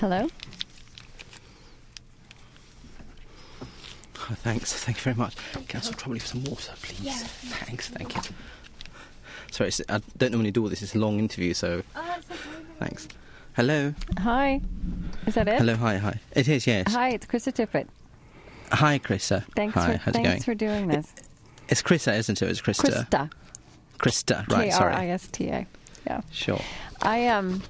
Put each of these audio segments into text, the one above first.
Hello? Oh, thanks. Thank you very much. Can I ask trouble for some water, please? Yeah. Thanks. Thank you. Sorry, I don't normally do all this. It's a long interview, so thanks. Hello. Hi. Is that it? Hello. Hi. Hi. It is. Yes. Hi, it's Krista Tippett. Hi, Krista. Thanks Hi. for How's thanks it going? for doing this. It's Krista, isn't it? It's Krista. Krista. Krista. Right. R Sorry. I S T A. Yeah. Sure. I um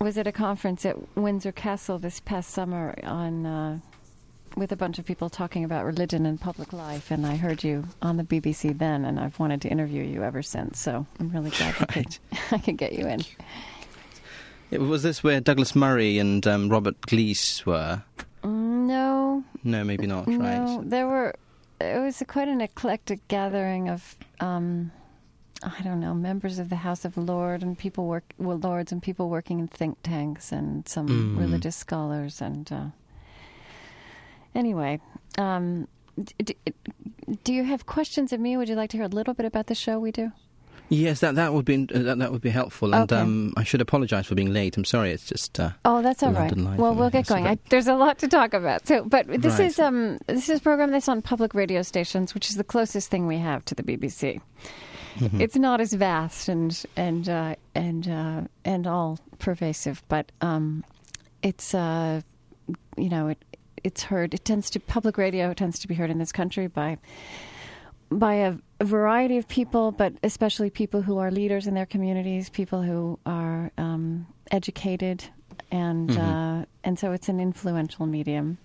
was at a conference at Windsor Castle this past summer on uh, with a bunch of people talking about religion and public life, and I heard you on the BBC then, and I've wanted to interview you ever since. So I'm really glad I, could, Right. I could get you in. It, was this where Douglas Murray and um, Robert Glees were? Mm, No, No, maybe not. no, Right. there were. It was quite an eclectic gathering of. Um, I don't know, members of the House of Lord and people work, well, lords and people working in think tanks and some Mm. religious scholars and uh, anyway, um, d- d- do you have questions of me? Would you like to hear a little bit about the show we do? Yes, that that would be that, that would be helpful. And Okay. um, I should apologise for being late. I'm sorry. It's just. Uh, Oh, that's all right. London Well, we'll get going. I, there's a lot to talk about. So, but this Right. is um this is a program that's on public radio stations, which is the closest thing we have to the BBC. Mhm. It's not as vast and and uh, and uh, and all pervasive, but um, it's uh, you know it it's heard. It tends to public radio tends to be heard in this country by by a, a variety of people, but especially people who are leaders in their communities, people who are um, educated, and Mhm. uh, and so it's an influential medium.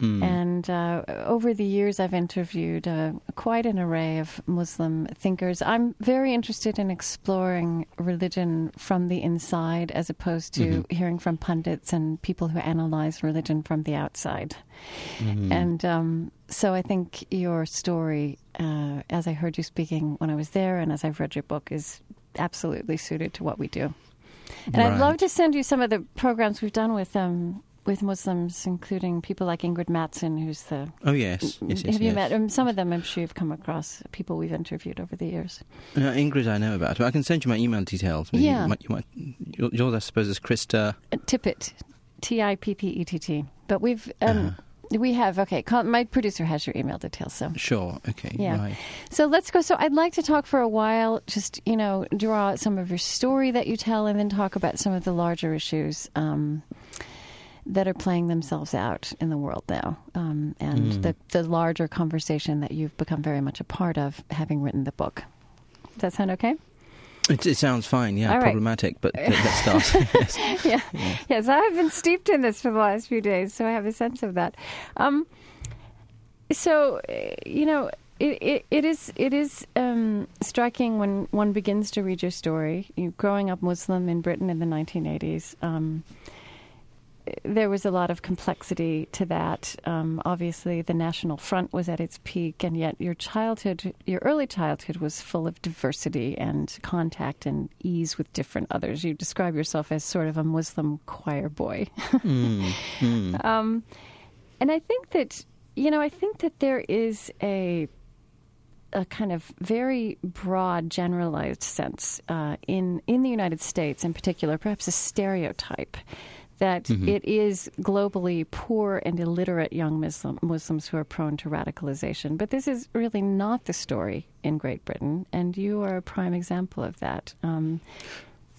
Mm. And uh, over the years, I've interviewed uh, quite an array of Muslim thinkers. I'm very interested in exploring religion from the inside as opposed to Mhm. hearing from pundits and people who analyze religion from the outside. Mhm. And um, so I think your story, uh, as I heard you speaking when I was there and as I've read your book, is absolutely suited to what we do. And I'd love to send you some of the programs we've done with um, with Muslims, including people like Ingrid Mattson, who's the. Oh yes, yes, yes. have you yes. met um, some of them? I'm sure you've come across people we've interviewed over the years. Uh, Ingrid, I know about. I can send you my email details. Yeah. You might, you might, yours, I suppose, is Krista. Uh, Tippett, T I P P E T T. But we've um, Uh-huh. we have okay. Call, my producer has your email details, so Sure. Okay. Yeah. Right. So let's go. So I'd like to talk for a while, just, you know, draw out some of your story that you tell and then talk about some of the larger issues um, that are playing themselves out in the world now um, and Mm. the, the larger conversation that you've become very much a part of having written the book. Does that sound okay? It, it sounds fine. Yeah. All right. Problematic, but let- let's start. yes. yeah. Yes, I've been steeped in this for the last few days, so I have a sense of that. Um, so, uh, you know, it, it, it is it is um, striking when one begins to read your story. You growing up Muslim in Britain in the 1980s. Um, there was a lot of complexity to that. Um, obviously, the National Front was at its peak, and yet your childhood, your early childhood, was full of diversity and contact and ease with different others. You describe yourself as sort of a Muslim choir boy. Mm, mm. Um, and I think that you know, I think that there is a a kind of very broad, generalized sense uh, in in the United States, in particular, perhaps a stereotype that Mhm. it is globally poor and illiterate young Muslim, Muslims who are prone to radicalization. But this is really not the story in Great Britain, and you are a prime example of that. Um,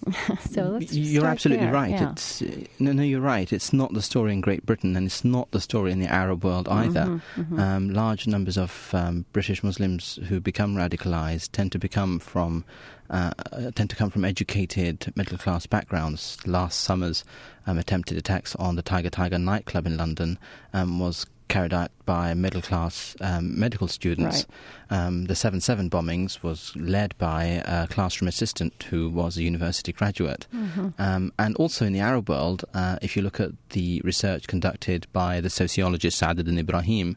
so. You're absolutely there. right. Yeah. It's uh, no, no. You're right. It's not the story in Great Britain, and it's not the story in the Arab world either. Mhm, mhm. Um, large numbers of um, British Muslims who become radicalized tend to become from uh, uh, tend to come from educated middle class backgrounds. Last summer's um, attempted attacks on the Tiger Tiger nightclub in London um, was carried out by middle class um, medical students. Um, the 7 7 bombings was led by a classroom assistant who was a university graduate. Mhm. Um, and also in the Arab world, uh, if you look at the research conducted by the sociologist Saaduddin Ibrahim,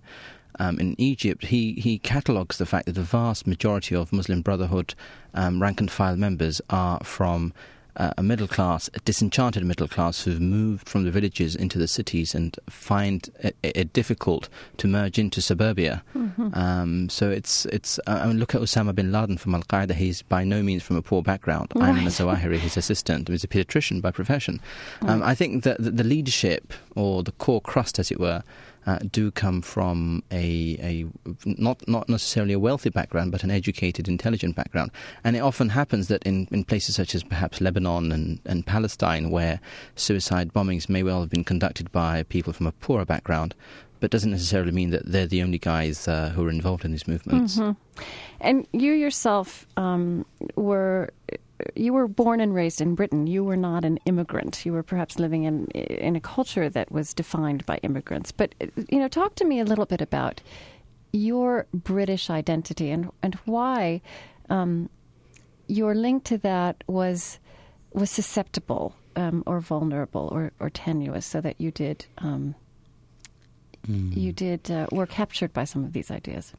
um, in Egypt, he, he catalogues the fact that the vast majority of Muslim Brotherhood um, rank and file members are from uh, a middle class, a disenchanted middle class who've moved from the villages into the cities and find it, it difficult to merge into suburbia. Mm-hmm. Um, so it's it's. Uh, I mean, look at Osama bin Laden from Al Qaeda. He's by no means from a poor background. Right. Ayman Zawahiri, his assistant, he's a pediatrician by profession. Um, I think that the leadership or the core crust, as it were, uh, do come from a, a not not necessarily a wealthy background, but an educated, intelligent background. And it often happens that in, in places such as perhaps Lebanon and, and Palestine, where suicide bombings may well have been conducted by people from a poorer background, but doesn't necessarily mean that they're the only guys uh, who are involved in these movements. Mm-hmm. And you yourself um, were you were born and raised in Britain. You were not an immigrant. You were perhaps living in in a culture that was defined by immigrants. But you know, talk to me a little bit about your British identity and and why um, your link to that was was susceptible um, or vulnerable or, or tenuous, so that you did um, mm. you did uh, were captured by some of these ideas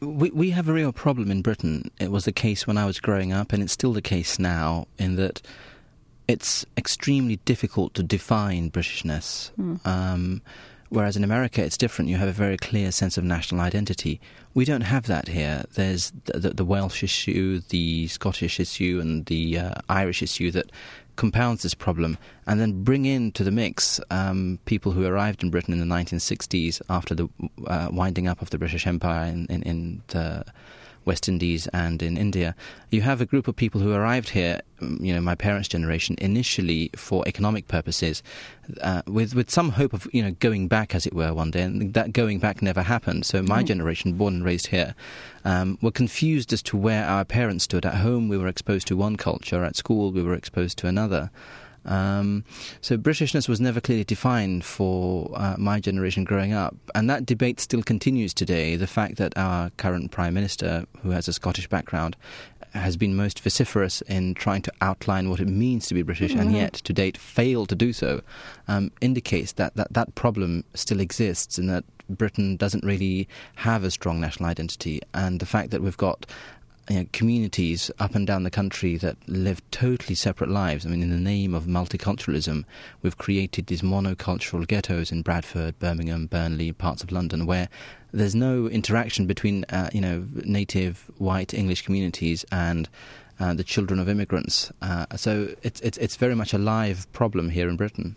we we have a real problem in Britain. It was the case when I was growing up, and it's still the case now. In that, it's extremely difficult to define Britishness. Mm. Um, whereas in America, it's different. You have a very clear sense of national identity. We don't have that here. There's the, the, the Welsh issue, the Scottish issue, and the uh, Irish issue that compounds this problem, and then bring into the mix um, people who arrived in Britain in the 1960s after the uh, winding up of the British Empire in, in, in the West Indies and in India, you have a group of people who arrived here, mm, you know, my parents' generation, initially for economic purposes, uh, with with some hope of you know going back, as it were, one day. And that going back never happened. So my mm. generation, born and raised here, um, were confused as to where our parents stood. At home, we were exposed to one culture. At school, we were exposed to another. Um, so Britishness was never clearly defined for uh, my generation growing up, and that debate still continues today. The fact that our current prime minister, who has a Scottish background, has been most vociferous in trying to outline what it means to be British, mm-hmm. and yet to date failed to do so, um, indicates that, that that problem still exists and that Britain doesn't really have a strong national identity. And the fact that we've got you know, communities up and down the country that live totally separate lives. I mean, in the name of multiculturalism, we've created these monocultural ghettos in Bradford, Birmingham, Burnley, parts of London, where there's no interaction between, uh, you know, native white English communities and uh, the children of immigrants. Uh, so it's, it's it's very much a live problem here in Britain.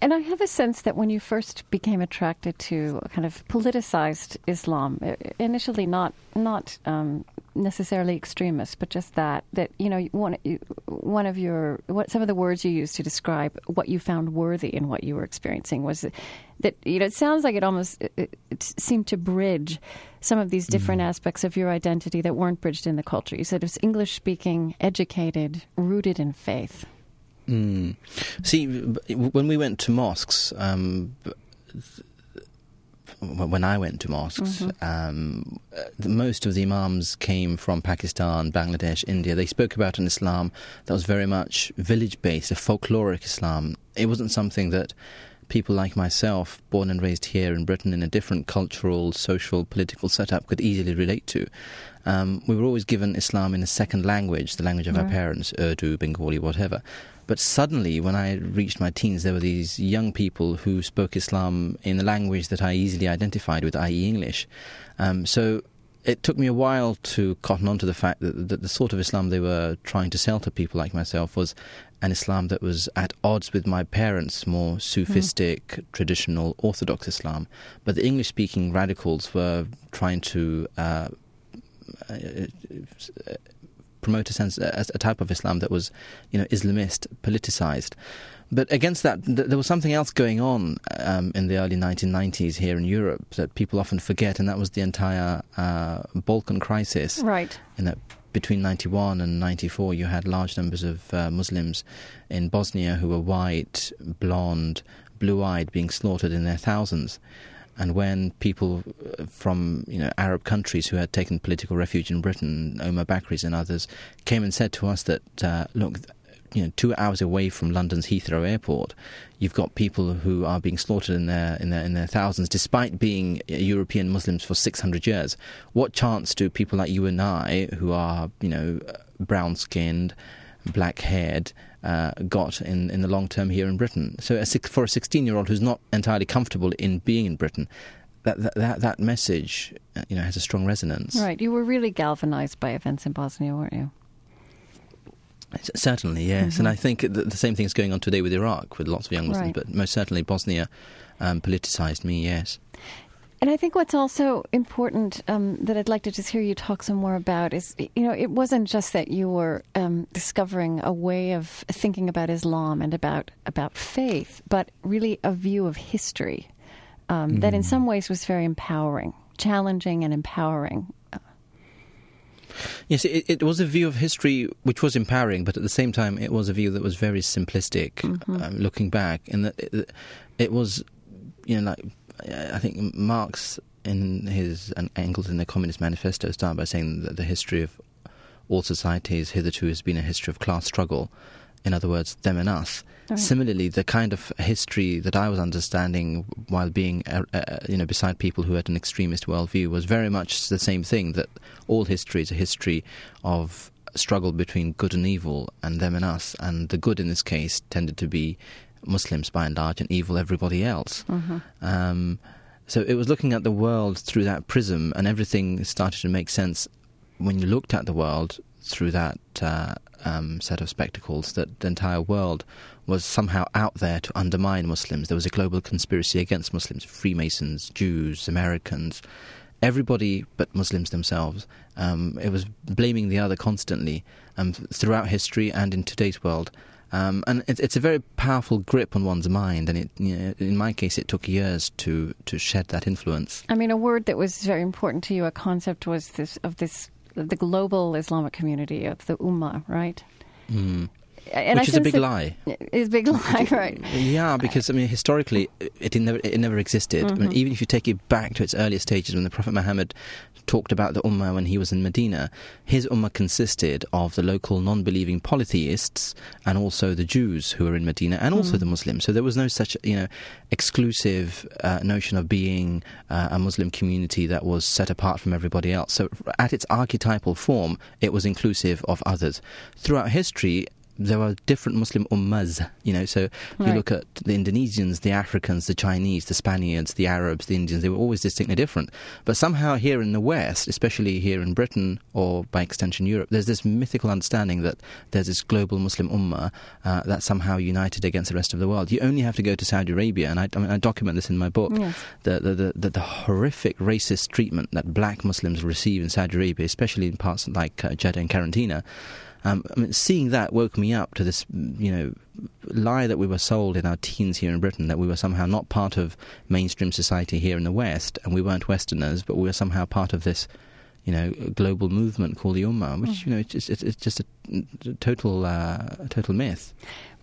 And I have a sense that when you first became attracted to kind of politicized Islam, initially not not um, necessarily extremist, but just that that you know one one of your what some of the words you used to describe what you found worthy in what you were experiencing was that you know it sounds like it almost it, it seemed to bridge some of these different mm. aspects of your identity that weren't bridged in the culture. You said it was English speaking, educated, rooted in faith. Mm. See, when we went to mosques, um, when I went to mosques, mm-hmm. um, most of the imams came from Pakistan, Bangladesh, India. They spoke about an Islam that was very much village based, a folkloric Islam. It wasn't something that people like myself, born and raised here in Britain in a different cultural, social, political setup, could easily relate to. Um, we were always given Islam in a second language, the language of right. our parents, Urdu, Bengali, whatever. But suddenly, when I reached my teens, there were these young people who spoke Islam in a language that I easily identified with, i.e., English. Um, so it took me a while to cotton on to the fact that, that, the sort of Islam they were trying to sell to people like myself was an Islam that was at odds with my parents' more Sufistic, mm. traditional, Orthodox Islam. But the English speaking radicals were trying to. Uh, uh, promote a sense, a, a type of Islam that was, you know, Islamist, politicized. But against that, th- there was something else going on um, in the early 1990s here in Europe that people often forget, and that was the entire uh, Balkan crisis. Right. In that between 91 and 94, you had large numbers of uh, Muslims in Bosnia who were white, blonde, blue eyed, being slaughtered in their thousands. And when people uh, from you know Arab countries who had taken political refuge in Britain, Omar Bakris and others, came and said to us that uh, look, you know, two hours away from London's Heathrow Airport, you've got people who are being slaughtered in their in their in their thousands, despite being European Muslims for 600 years. What chance do people like you and I, who are you know brown skinned, black haired uh, got in, in the long term here in Britain. So a, for a 16 year old who's not entirely comfortable in being in Britain, that, that, that, that message uh, you know, has a strong resonance. Right. You were really galvanized by events in Bosnia, weren't you? Certainly, yes. Mm-hmm. And I think the, the, same thing is going on today with Iraq, with lots of young Muslims, right. but most certainly Bosnia um, politicized me, yes. And I think what's also important um, that I'd like to just hear you talk some more about is, you know, it wasn't just that you were um, discovering a way of thinking about Islam and about about faith, but really a view of history um, mm. that, in mm. some ways, was very empowering, challenging, and empowering. Yes, it, it, was a view of history which was empowering, but at the same time, it was a view that was very simplistic. Mm-hmm. Um, looking back, and that it, it was, you know, like I think Marx in his and Engels in the Communist Manifesto start by saying that the history of all societies hitherto has been a history of class struggle. In other words, them and us. Right. Similarly, the kind of history that I was understanding while being, uh, uh, you know, beside people who had an extremist worldview was very much the same thing. That all history is a history of struggle between good and evil, and them and us. And the good in this case tended to be Muslims by and large, and evil everybody else. Mm-hmm. Um, so it was looking at the world through that prism, and everything started to make sense when you looked at the world through that uh, um, set of spectacles. That the entire world was somehow out there to undermine Muslims. There was a global conspiracy against Muslims, Freemasons, Jews, Americans, everybody but Muslims themselves. Um, it was blaming the other constantly um, throughout history and in today's world. Um, and it, it's a very powerful grip on one's mind, and it, you know, in my case, it took years to to shed that influence. I mean, a word that was very important to you, a concept was this of this the global Islamic community of the Ummah, right? Mm. And Which I is a big lie. Is a big lie, right? Yeah, because I mean, historically, it, it never it never existed. Mm-hmm. I mean, mm-hmm. even if you take it back to its earliest stages, when the Prophet Muhammad talked about the Ummah when he was in Medina, his Ummah consisted of the local non-believing polytheists and also the Jews who were in Medina, and also mm. the Muslims. So there was no such you know exclusive uh, notion of being uh, a Muslim community that was set apart from everybody else. So at its archetypal form, it was inclusive of others. Throughout history, there are different Muslim ummas, you know. So right. you look at the Indonesians, the Africans, the Chinese, the Spaniards, the Arabs, the Indians, they were always distinctly different. But somehow here in the West, especially here in Britain or by extension Europe, there's this mythical understanding that there's this global Muslim ummah uh, that's somehow united against the rest of the world. You only have to go to Saudi Arabia, and I, I, mean, I document this in my book, yes. the, the, the, the, horrific racist treatment that black Muslims receive in Saudi Arabia, especially in parts like uh, Jeddah and Karantina. Um, I mean, seeing that woke me up to this, you know, lie that we were sold in our teens here in Britain that we were somehow not part of mainstream society here in the West, and we weren't Westerners, but we were somehow part of this, you know, global movement called the Ummah, which mm. you know, it's just, it's, just a, a total, uh, a total myth.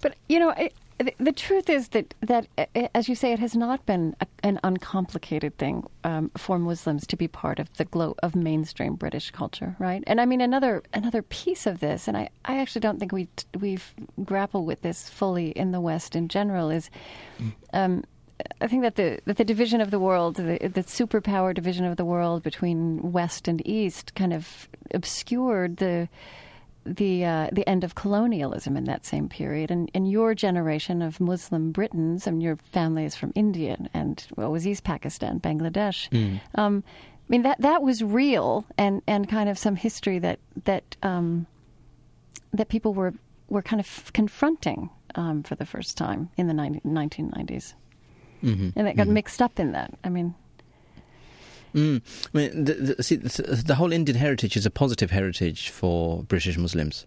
But you know, the, the, truth is that, that, uh, as you say, it has not been a, an uncomplicated thing um, for Muslims to be part of the glow of mainstream British culture, right? And I mean, another another piece of this, and I, I actually don't think we we've grappled with this fully in the West in general, is mm. um, I think that the that the division of the world, the, the superpower division of the world between West and East, kind of obscured the the uh, the end of colonialism in that same period, and, and your generation of Muslim Britons, and your family is from India and what was East Pakistan, Bangladesh. Mm. Um, I mean that that was real, and, and kind of some history that that um, that people were were kind of confronting um, for the first time in the 19, 1990s, mm-hmm. and it got mm-hmm. mixed up in that. I mean. Mm. I mean, the, the, see, the, the whole Indian heritage is a positive heritage for British Muslims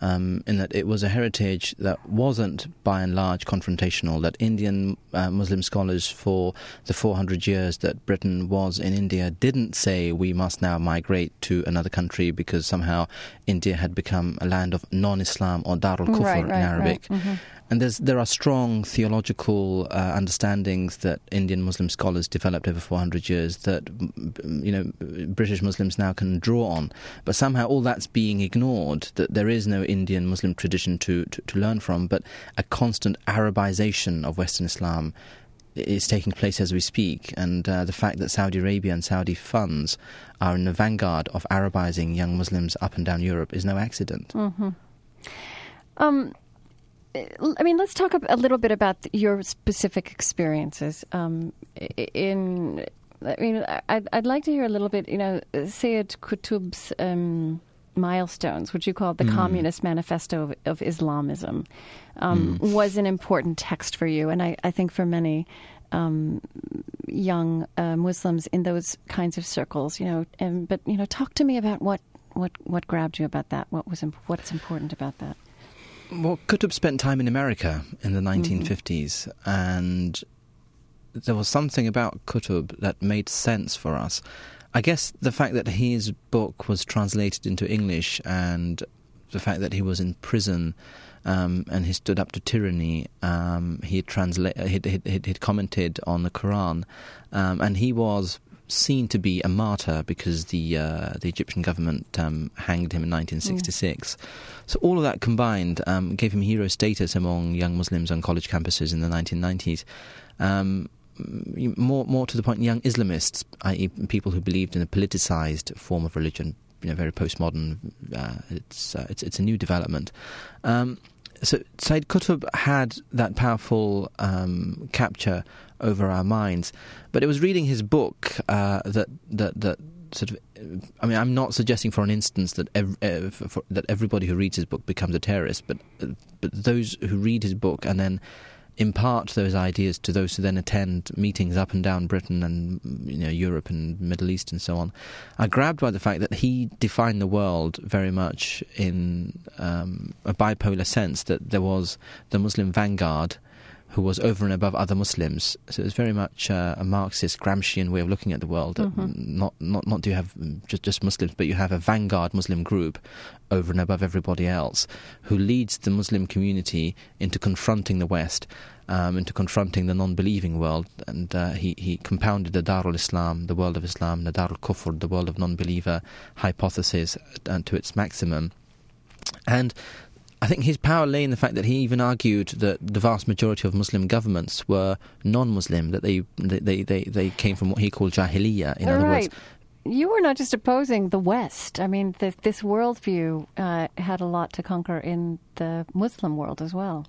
um, in that it was a heritage that wasn't by and large confrontational, that Indian uh, Muslim scholars for the 400 years that Britain was in India didn't say we must now migrate to another country because somehow India had become a land of non Islam or Darul Kufr right, right, in Arabic. Right. Mm-hmm. And there are strong theological uh, understandings that Indian Muslim scholars developed over 400 years that you know British Muslims now can draw on. But somehow all that's being ignored. That there is no Indian Muslim tradition to, to, to learn from, but a constant Arabization of Western Islam is taking place as we speak, and uh, the fact that Saudi Arabia and Saudi funds are in the vanguard of Arabizing young Muslims up and down Europe is no accident. Mm-hmm. Um, I mean, let's talk a little bit about your specific experiences. Um, in, I mean, I'd, I'd, like to hear a little bit. You know, Sayed Qutb's um, milestones, which you called the mm. Communist Manifesto of, of Islamism, um, mm. was an important text for you, and I, I think for many um, young uh, Muslims in those kinds of circles. You know, and, but you know, talk to me about what what what grabbed you about that. What was imp- what's important about that? Well, Qutb spent time in America in the 1950s, mm-hmm. and there was something about Qutb that made sense for us. I guess the fact that his book was translated into English and the fact that he was in prison um, and he stood up to tyranny. Um, he transla- he'd, he'd, he'd, commented on the Quran, um, and he was seen to be a martyr because the uh, the Egyptian government um, hanged him in 1966. Mm. So all of that combined um, gave him hero status among young Muslims on college campuses in the 1990s. Um, more, more to the point, young Islamists, i.e., people who believed in a politicized form of religion, you know, very postmodern. Uh, it's, uh, it's it's a new development. Um, so Said Qutb had that powerful um, capture over our minds. But it was reading his book uh, that that that sort of. I mean, I'm not suggesting for an instance that ev- uh, for, that everybody who reads his book becomes a terrorist, but uh, but those who read his book and then impart those ideas to those who then attend meetings up and down Britain and you know Europe and Middle East and so on, are grabbed by the fact that he defined the world very much in um, a bipolar sense. That there was the Muslim vanguard who was over and above other Muslims. So it was very much uh, a Marxist, Gramscian way of looking at the world. Mm-hmm. Not, not, not do you have just, just Muslims, but you have a vanguard Muslim group over and above everybody else who leads the Muslim community into confronting the West. Um, into confronting the non-believing world, and uh, he he compounded the Darul Islam, the world of Islam, the Darul Kufr, the world of non-believer hypothesis, uh, to its maximum. And I think his power lay in the fact that he even argued that the vast majority of Muslim governments were non-Muslim, that they they they, they came from what he called jahiliyyah. In All other right. words, you were not just opposing the West. I mean, the, this worldview uh, had a lot to conquer in the Muslim world as well.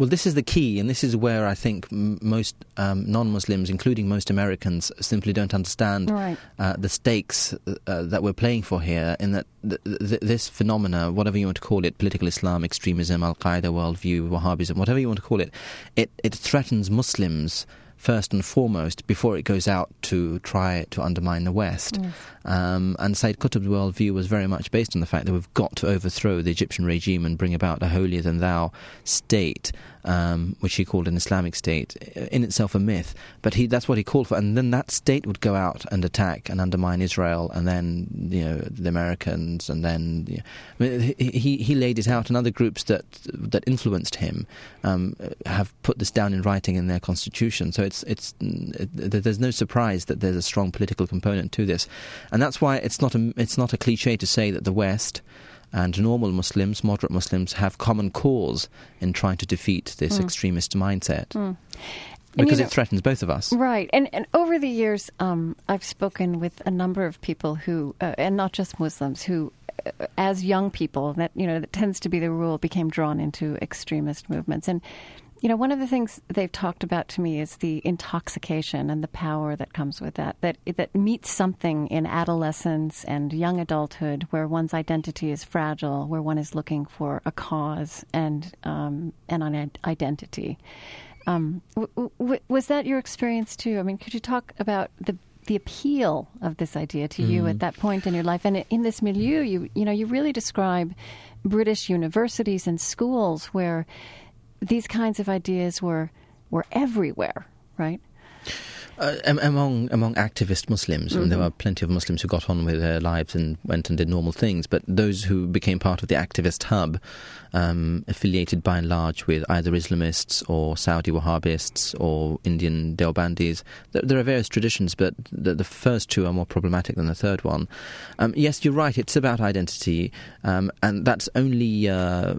Well, this is the key, and this is where I think m- most um, non-Muslims, including most Americans, simply don't understand right. uh, the stakes uh, that we're playing for here. In that th- th- this phenomena, whatever you want to call it, political Islam, extremism, Al Qaeda worldview, Wahhabism, whatever you want to call it, it, it threatens Muslims first and foremost before it goes out to try to undermine the West. Yes. Um, and Said Qutb's worldview was very much based on the fact that we've got to overthrow the Egyptian regime and bring about a holier than thou state um, which he called an Islamic state, in itself a myth. But he, that's what he called for. And then that state would go out and attack and undermine Israel, and then you know the Americans, and then you know, I mean, he he laid it out, and other groups that that influenced him um, have put this down in writing in their constitution. So it's it's it, there's no surprise that there's a strong political component to this, and that's why it's not a it's not a cliche to say that the West and normal Muslims, moderate Muslims, have common cause in trying to defeat this mm. extremist mindset. Mm. Because you know, it threatens both of us. Right. And, and over the years, um, I've spoken with a number of people who, uh, and not just Muslims, who, uh, as young people, that, you know, that tends to be the rule, became drawn into extremist movements. And you know, one of the things they've talked about to me is the intoxication and the power that comes with that. That that meets something in adolescence and young adulthood where one's identity is fragile, where one is looking for a cause and um, and an identity. Um, w- w- was that your experience too? I mean, could you talk about the the appeal of this idea to mm. you at mm. that point in your life and in this milieu? You you know, you really describe British universities and schools where these kinds of ideas were were everywhere, right? Uh, among among activist Muslims, mm-hmm. and there were plenty of Muslims who got on with their lives and went and did normal things. But those who became part of the activist hub, um, affiliated by and large with either Islamists or Saudi Wahhabists or Indian Deobandis, there, there, are various traditions, but the, the, first two are more problematic than the third one. Um, yes, you're right. It's about identity, um, and that's only uh,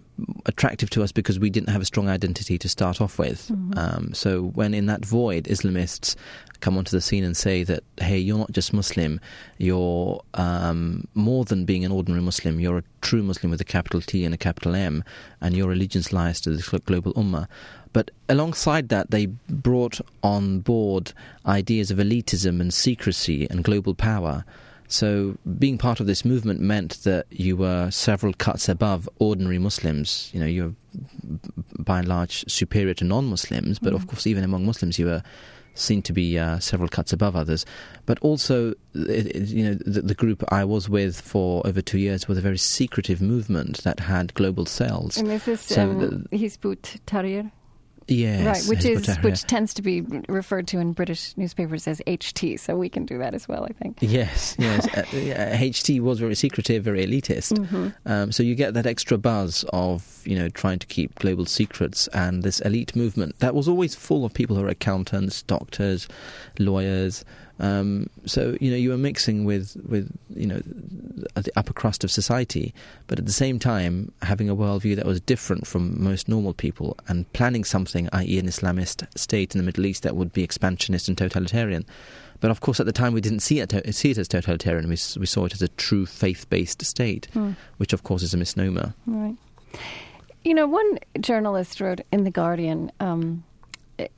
attractive to us because we didn't have a strong identity to start off with. Mm-hmm. Um, so when in that void, Islamists come onto the scene and say that, hey, you're not just Muslim, you're um, more than being an ordinary Muslim, you're a true Muslim with a capital T and a capital M, and your allegiance lies to the global ummah. But alongside that, they brought on board ideas of elitism and secrecy and global power. So, being part of this movement meant that you were several cuts above ordinary Muslims. You know, you're by and large superior to non Muslims, but mm. of course, even among Muslims, you were seen to be uh, several cuts above others. But also, you know, the, the, group I was with for over two years was a very secretive movement that had global cells. And this is so um, Hizbut Tahrir? Yes, right, which is which tends to be referred to in British newspapers as HT. So we can do that as well, I think. Yes, yes. uh, yeah, HT was very secretive, very elitist. Mm-hmm. Um, so you get that extra buzz of you know trying to keep global secrets and this elite movement that was always full of people who are accountants, doctors, lawyers. Um, so you know you were mixing with with you know the upper crust of society, but at the same time having a worldview that was different from most normal people and planning something, i.e., an Islamist state in the Middle East that would be expansionist and totalitarian. But of course, at the time, we didn't see it, see it as totalitarian. We, we saw it as a true faith based state, mm. which, of course, is a misnomer. Right. You know, one journalist wrote in The Guardian um,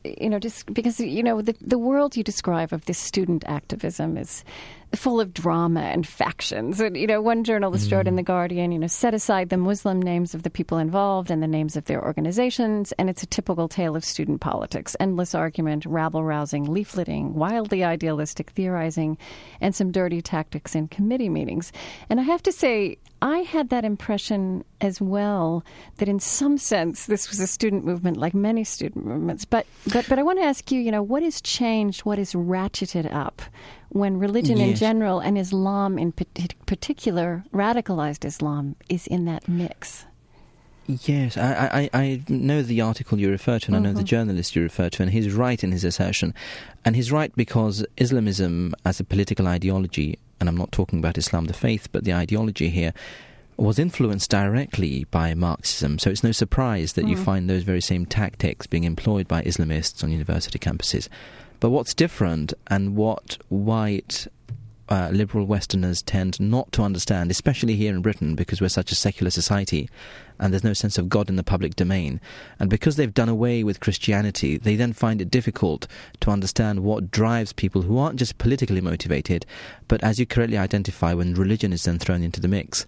you know, just because you know the the world you describe of this student activism is full of drama and factions. And, you know, one journalist mm. wrote in. The Guardian, you know, set aside the Muslim names of the people involved and the names of their organizations, and it's a typical tale of student politics endless argument, rabble rousing, leafleting, wildly idealistic theorizing, and some dirty tactics in committee meetings. And I have to say, I had that impression as well that in some sense this was a student movement like many student movements. But but but I want to ask you, you know, what has changed, what is ratcheted up when religion yes. in general and Islam in particular, radicalized Islam, is in that mix. Yes, I, I, I know the article you refer to, and mm-hmm. I know the mm-hmm. journalist you refer to, and he's right in his assertion. And he's right because Islamism, as a political ideology, and I'm not talking about Islam the faith, but the ideology here, was influenced directly by Marxism. So it's no surprise that mm. you find those very same tactics being employed by Islamists on university campuses. But what's different and what white uh, liberal Westerners tend not to understand, especially here in Britain, because we're such a secular society and there's no sense of God in the public domain. And because they've done away with Christianity, they then find it difficult to understand what drives people who aren't just politically motivated, but as you correctly identify, when religion is then thrown into the mix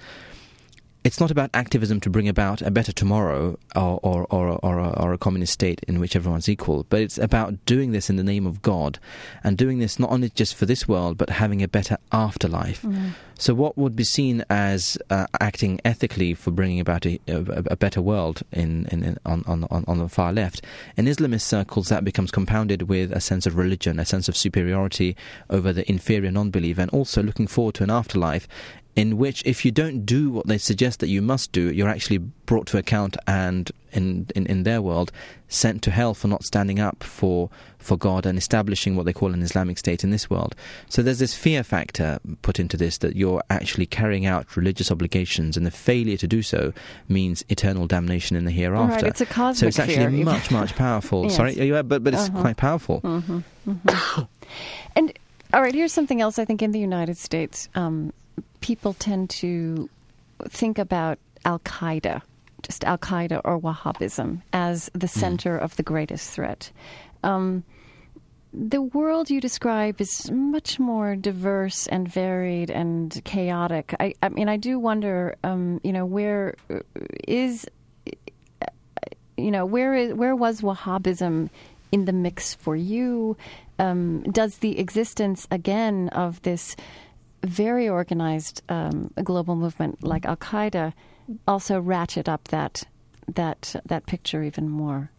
it's not about activism to bring about a better tomorrow or, or, or, or, a, or a communist state in which everyone's equal, but it's about doing this in the name of God and doing this not only just for this world, but having a better afterlife. Mm. So, what would be seen as uh, acting ethically for bringing about a, a, a better world in, in, in, on, on, on the far left, in Islamist circles, that becomes compounded with a sense of religion, a sense of superiority over the inferior non believer, and also looking forward to an afterlife in which if you don't do what they suggest that you must do, you're actually brought to account and, in, in, in their world, sent to hell for not standing up for, for God and establishing what they call an Islamic state in this world. So there's this fear factor put into this that you're actually carrying out religious obligations, and the failure to do so means eternal damnation in the hereafter. Right, it's a cosmic So it's actually much, much powerful. yes. Sorry, yeah, but, but it's uh-huh. quite powerful. Mm-hmm. Mm-hmm. and all right, here's something else I think in the United States. Um, people tend to think about Al Qaeda, just Al Qaeda or Wahhabism, as the hmm. center mm. of the greatest threat. Um, the world you describe is much more diverse and varied and chaotic. I, I mean, I do wonder, um, you know, where is, you know, where is where was Wahhabism in the mix for you? Um, does the existence again of this very organized um, global movement like Al Qaeda also ratchet up that that that picture even more.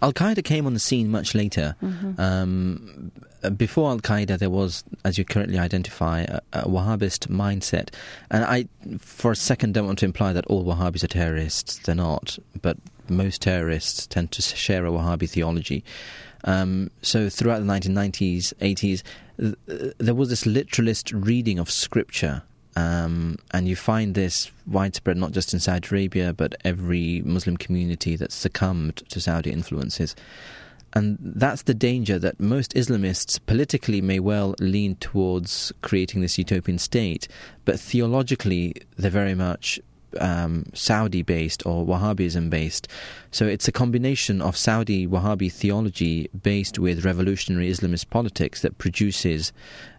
Al Qaeda came on the scene much later. Mm-hmm. Um, before Al Qaeda, there was, as you currently identify, a, a, Wahhabist mindset. And I, for a second, don't want to imply that all Wahhabis are terrorists. They're not. But most terrorists tend to share a Wahhabi theology. Um, so throughout the 1990s, 80s, th- there was this literalist reading of scripture. Um, and you find this widespread not just in Saudi Arabia, but every Muslim community that succumbed to Saudi influences. And that's the danger that most Islamists politically may well lean towards creating this utopian state, but theologically they're very much um, Saudi based or Wahhabism based. So it's a combination of Saudi Wahhabi theology based with revolutionary Islamist politics that produces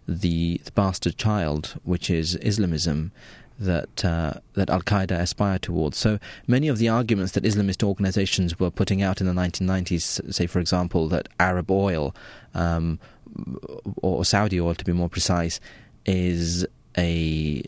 the, the bastard child, which is Islamism that uh, that Al Qaeda aspire towards. So many of the arguments that Islamist organizations were putting out in the 1990s, say for example that Arab oil um, or Saudi oil, to be more precise, is a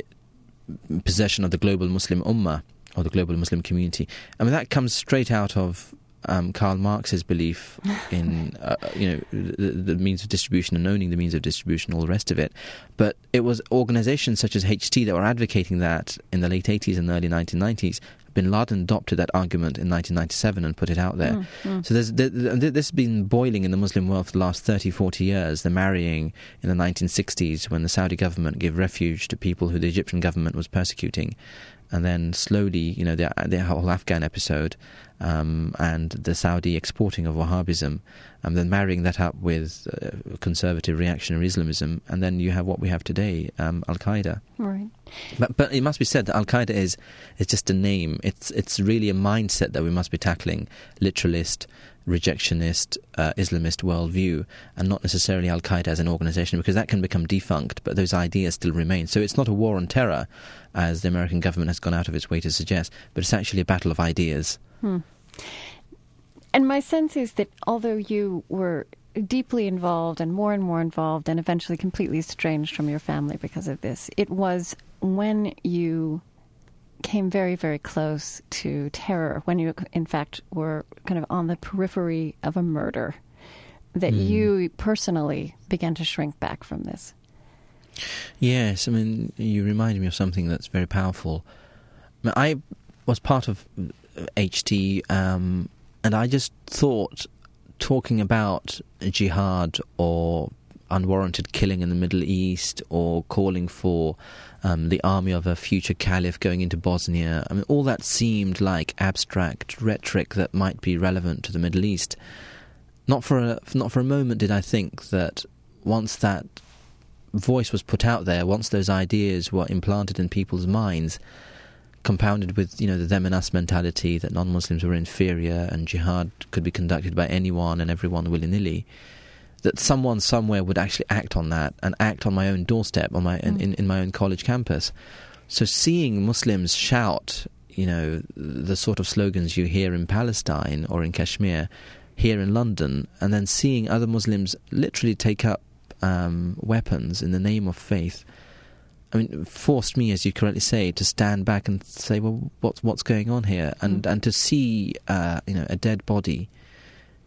possession of the global Muslim ummah or the global Muslim community. I mean that comes straight out of um, Karl Marx's belief in uh, you know the, the, means of distribution and owning the means of distribution, all the rest of it. But it was organisations such as HT that were advocating that in the late 80s and early 1990s. Bin Laden adopted that argument in 1997 and put it out there. Mm, mm. So there's, there, this has been boiling in the Muslim world for the last 30, 40 years. The marrying in the 1960s when the Saudi government gave refuge to people who the Egyptian government was persecuting and then slowly, you know, the, the whole Afghan episode um, and the Saudi exporting of Wahhabism, and then marrying that up with uh, conservative reactionary Islamism, and then you have what we have today, um, Al Qaeda. Right. But but it must be said that Al Qaeda is is just a name. It's it's really a mindset that we must be tackling, literalist, rejectionist, uh, Islamist worldview, and not necessarily Al Qaeda as an organization, because that can become defunct, but those ideas still remain. So it's not a war on terror, as the American government has gone out of its way to suggest, but it's actually a battle of ideas. Hmm. And my sense is that although you were deeply involved and more and more involved and eventually completely estranged from your family because of this, it was when you came very, very close to terror, when you, in fact, were kind of on the periphery of a murder, that mm. you personally began to shrink back from this. Yes, I mean, you reminded me of something that's very powerful. I, mean, I was part of HT, um, and I just thought talking about jihad or unwarranted killing in the Middle East or calling for um, the army of a future caliph going into Bosnia. I mean, all that seemed like abstract rhetoric that might be relevant to the Middle East. Not for a not for a moment did I think that once that voice was put out there, once those ideas were implanted in people's minds, compounded with you know the them and us mentality that non-Muslims were inferior and jihad could be conducted by anyone and everyone willy nilly that someone somewhere would actually act on that and act on my own doorstep on my mm. in, in my own college campus. So seeing Muslims shout, you know, the sort of slogans you hear in Palestine or in Kashmir, here in London, and then seeing other Muslims literally take up um, weapons in the name of faith. I mean, forced me, as you correctly say, to stand back and say, "Well, what's what's going on here?" and mm. and to see, uh, you know, a dead body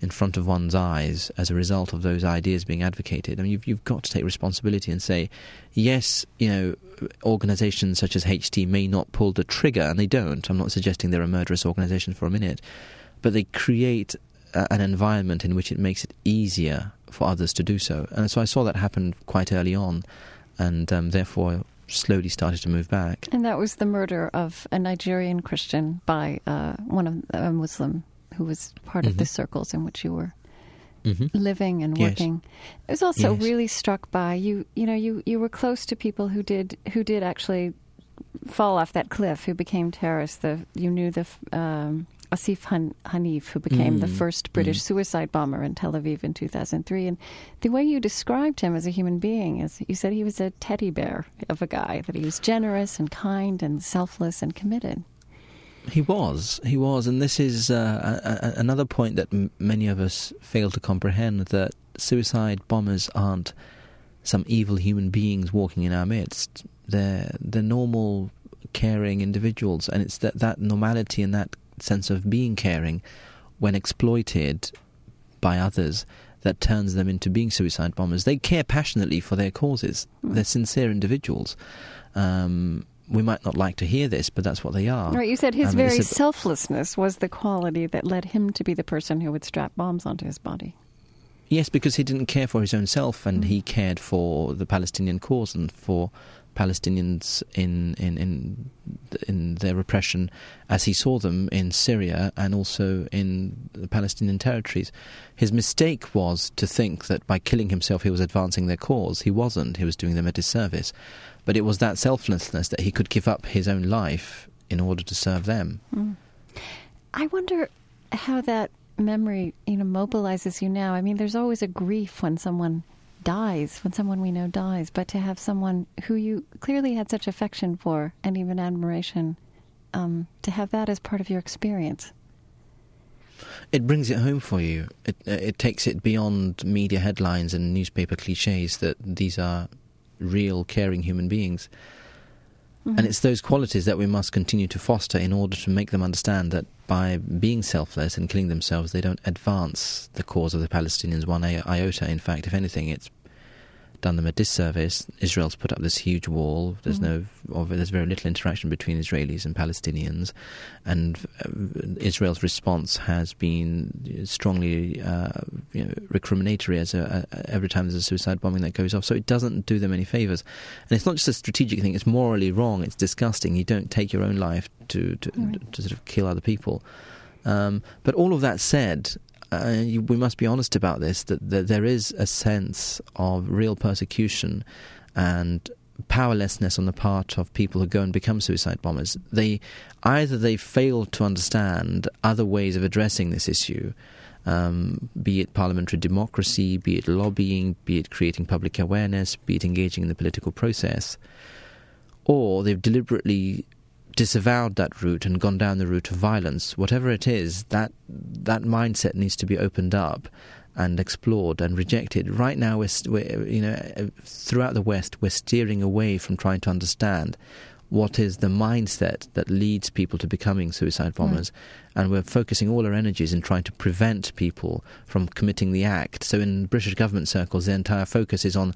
in front of one's eyes as a result of those ideas being advocated. I mean, you've, you've got to take responsibility and say, yes, you know, organizations such as HT may not pull the trigger, and they don't. I'm not suggesting they're a murderous organization for a minute, but they create a, an environment in which it makes it easier for others to do so. And so I saw that happen quite early on, and um, therefore slowly started to move back. And that was the murder of a Nigerian Christian by uh, one of a Muslim who was part mm-hmm. of the mm-hmm. circles in which you were mm-hmm. living and working. Yes. I was also yes. really struck by you. You know, you you were close to people who did who did actually fall off that cliff, who became terrorists. The you knew the. Um, Asif Han- Hanif, who became mm. the first British mm. suicide bomber in Tel Aviv in 2003. And the way you described him as a human being is you said he was a teddy bear of a guy, that he was generous and kind and selfless and committed. He was, he was, and this is uh, a, a, another point that m- many of us fail to comprehend: that suicide bombers aren't some evil human beings walking in our midst. They're they're normal, caring individuals, and it's that that normality and that sense of being caring, when exploited by others, that turns them into being suicide bombers. They care passionately for their causes. Mm. They're sincere individuals. Um, we might not like to hear this, but that's what they are. Right. You said his um, very selflessness was the quality that led him to be the person who would strap bombs onto his body. Yes, because he didn't care for his own self, and mm. he cared for the Palestinian cause and for Palestinians in, in, in, in their repression as he saw them in Syria and also in the Palestinian territories. His mistake was to think that by killing himself he was advancing their cause. He wasn't, he was doing them a disservice. But it was that selflessness that he could give up his own life in order to serve them. Mm. I wonder how that memory, you know, mobilizes you now. I mean, there's always a grief when someone dies, when someone we know dies, but to have someone who you clearly had such affection for and even admiration, um, to have that as part of your experience. It brings it home for you. It uh, it takes it beyond media headlines and newspaper cliches that these are real, caring human beings. Mm-hmm. And it's those qualities that we must continue to foster in order to make them understand that by being selfless and killing themselves, they don't advance the cause of the Palestinians one iota. In fact, if anything, it's done them a disservice. Israel's put up this huge wall. There's mm-hmm. no, there's very little interaction between Israelis and Palestinians, and uh, Israel's response has been strongly uh, you know, recriminatory as a, a, every time there's a suicide bombing that goes off. So it doesn't do them any favors, and it's not just a strategic thing. It's morally wrong. It's disgusting. You don't take your own life to to, right. to sort of kill other people. Um, but all of that said, uh, we must be honest about this that, that there is a sense of real persecution and powerlessness on the part of people who go and become suicide bombers. They either they fail to understand other ways of addressing this issue, um, be it parliamentary democracy, be it lobbying, be it creating public awareness, be it engaging in the political process, or they've deliberately disavowed that route and gone down the route of violence, whatever it is, that that mindset needs to be opened up and explored and rejected. Right now, we're, we're, you know throughout the West, we're steering away from trying to understand what is the mindset that leads people to becoming suicide bombers, mm. and we're focusing all our energies in trying to prevent people from committing the act. So, in British government circles, the entire focus is on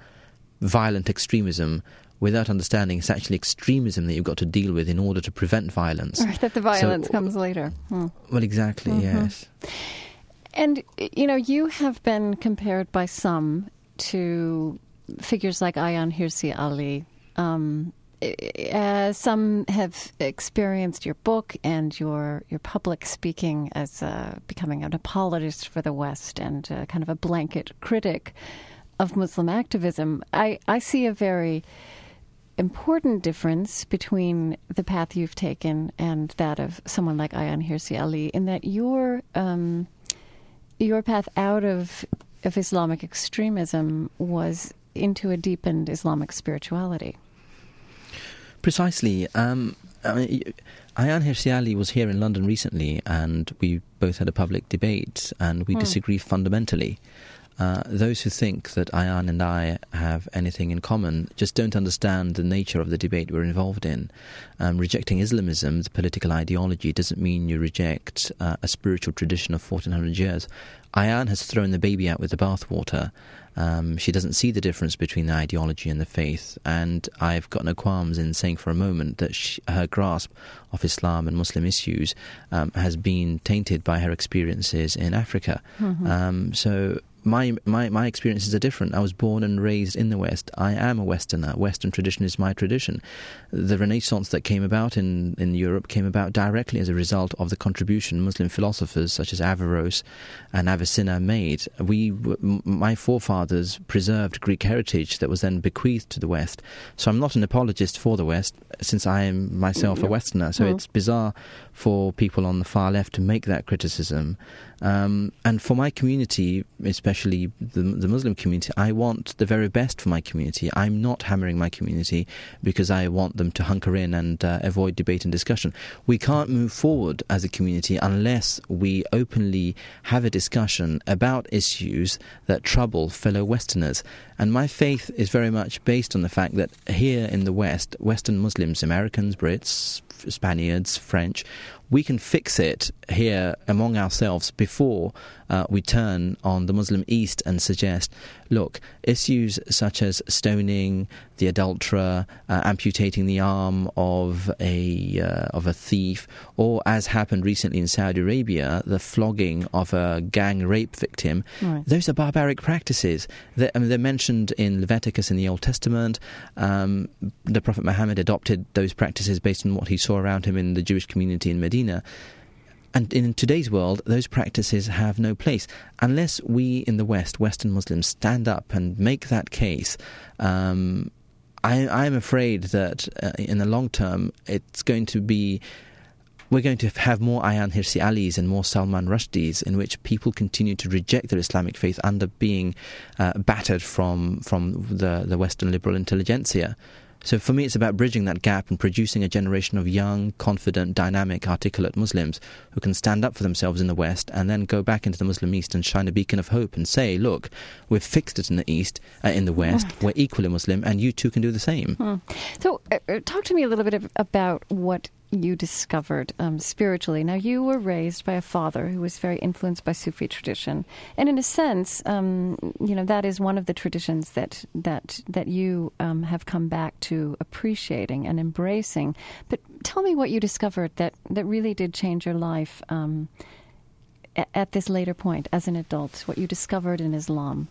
violent extremism without understanding it's actually extremism that you've got to deal with in order to prevent violence. Right, that the violence so, comes later. Hmm. Well, exactly, mm-hmm. yes. And, you know, you have been compared by some to figures like Ayaan Hirsi Ali. Um, uh, some have experienced your book and your your public speaking as uh, becoming an apologist for the West and uh, kind of a blanket critic of Muslim activism. I, I see a very important difference between the path you've taken and that of someone like Ayaan Hirsi Ali in that your um, your path out of of Islamic extremism was into a deepened Islamic spirituality. Precisely. Um, I mean, Ayaan Hirsi Ali was here in London recently, and we both had a public debate, and we hmm. disagree fundamentally. Uh, those who think that Ayaan and I have anything in common just don't understand the nature of the debate we're involved in. Um, rejecting Islamism, the political ideology, doesn't mean you reject uh, a spiritual tradition of 1400 years. Ayaan has thrown the baby out with the bathwater. Um, she doesn't see the difference between the ideology and the faith, and I've got no qualms in saying for a moment that she, her grasp of Islam and Muslim issues um, has been tainted by her experiences in Africa. Mm-hmm. Um, so my, my, my experiences are different. I was born and raised in the West. I am a Westerner. Western tradition is my tradition. The Renaissance that came about in, in Europe came about directly as a result of the contribution Muslim philosophers such as Averroes and Avicenna made. We, my forefathers preserved Greek heritage that was then bequeathed to the West. So I'm not an apologist for the West since I am myself a Westerner. So mm. it's bizarre for people on the far left to make that criticism. Um, and for my community, especially the, the, Muslim community, I want the very best for my community. I'm not hammering my community because I want them to hunker in and uh, avoid debate and discussion. We can't move forward as a community unless we openly have a discussion about issues that trouble fellow Westerners. And my faith is very much based on the fact that here in the West, Western Muslims, Americans, Brits, Spaniards, French, we can fix it here among ourselves before uh, we turn on the Muslim East and suggest, look, issues such as stoning, the adulterer, uh, amputating the arm of a uh, of a thief, or as happened recently in Saudi Arabia, the flogging of a gang rape victim. Right. Those are barbaric practices. They're, I mean, they're mentioned in Leviticus in the Old Testament. Um, the Prophet Muhammad adopted those practices based on what he saw around him in the Jewish community in Medina. And in today's world, those practices have no place. Unless we in the West, Western Muslims, stand up and make that case, um, I, am afraid that uh, in the long term, it's going to be. We're going to have more Ayaan Hirsi Alis and more Salman Rushdies, in which people continue to reject their Islamic faith under being uh, battered from from the, the Western liberal intelligentsia. So for me, it's about bridging that gap and producing a generation of young, confident, dynamic, articulate Muslims who can stand up for themselves in the West and then go back into the Muslim East and shine a beacon of hope and say, look, we've fixed it in the East, uh, in the West, we're equally Muslim, and you too can do the same. Hmm. So uh, uh talk to me a little bit about what you discovered um, spiritually. Now, you were raised by a father who was very influenced by Sufi tradition, and in a sense, um, you know that is one of the traditions that that that you um, have come back to appreciating and embracing. But tell me what you discovered that that really did change your life um, at, this later point as an adult. What you discovered in Islam.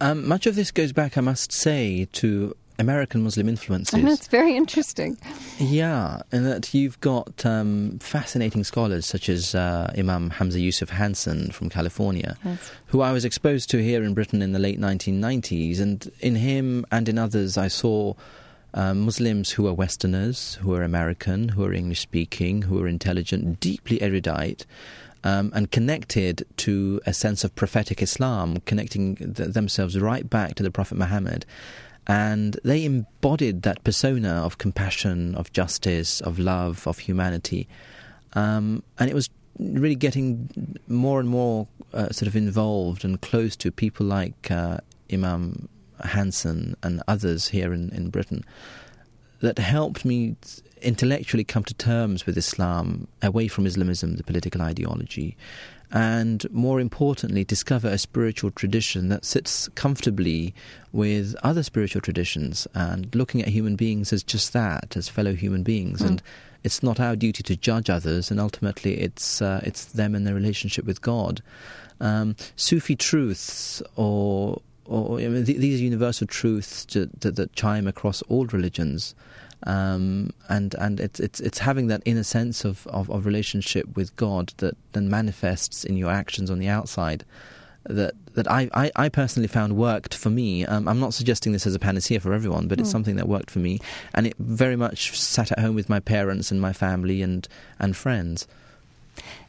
Um, much of this goes back, I must say, to American Muslim influences. And that's very interesting. Yeah, and that you've got um, fascinating scholars such as uh, Imam Hamza Yusuf Hanson from California, yes. who I was exposed to here in Britain in the late 1990s. And in him and in others, I saw um, Muslims who are Westerners, who are American, who are English speaking, who are intelligent, deeply erudite. Um, and connected to a sense of prophetic Islam, connecting th- themselves right back to the Prophet Muhammad and they embodied that persona of compassion, of justice, of love, of humanity. Um, and it was really getting more and more uh, sort of involved and close to people like uh, Imam Hanson and others here in, in Britain that helped me intellectually come to terms with Islam away from Islamism, the political ideology, and more importantly, discover a spiritual tradition that sits comfortably with other spiritual traditions and looking at human beings as just that, as fellow human beings. Mm. And it's not our duty to judge others, and ultimately, it's uh, it's them and their relationship with God. Um, Sufi truths, or or I mean, th- these universal truths that, that chime across all religions. Um, and and it's it's it's having that inner sense of, of, of, relationship with God that then manifests in your actions on the outside. That that I, I, I personally found worked for me. Um, I'm not suggesting this as a panacea for everyone, but it's mm. something that worked for me, and it very much sat at home with my parents and my family and and friends.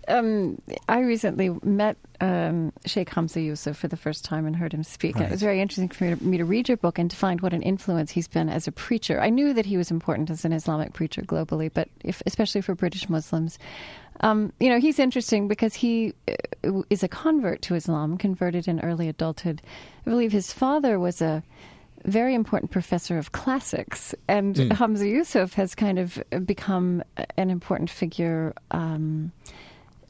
Um, I recently met um, Sheikh Hamza Yusuf for the first time and heard him speak. Right. It was very interesting for me to, me to, read your book and to find what an influence he's been as a preacher. I knew that he was important as an Islamic preacher globally, but if, especially for British Muslims. Um, you know, he's interesting because he uh, is a convert to Islam, converted in early adulthood. I believe his father was a very important professor of classics, and mm. Hamza Yusuf has kind of become an important figure. Um,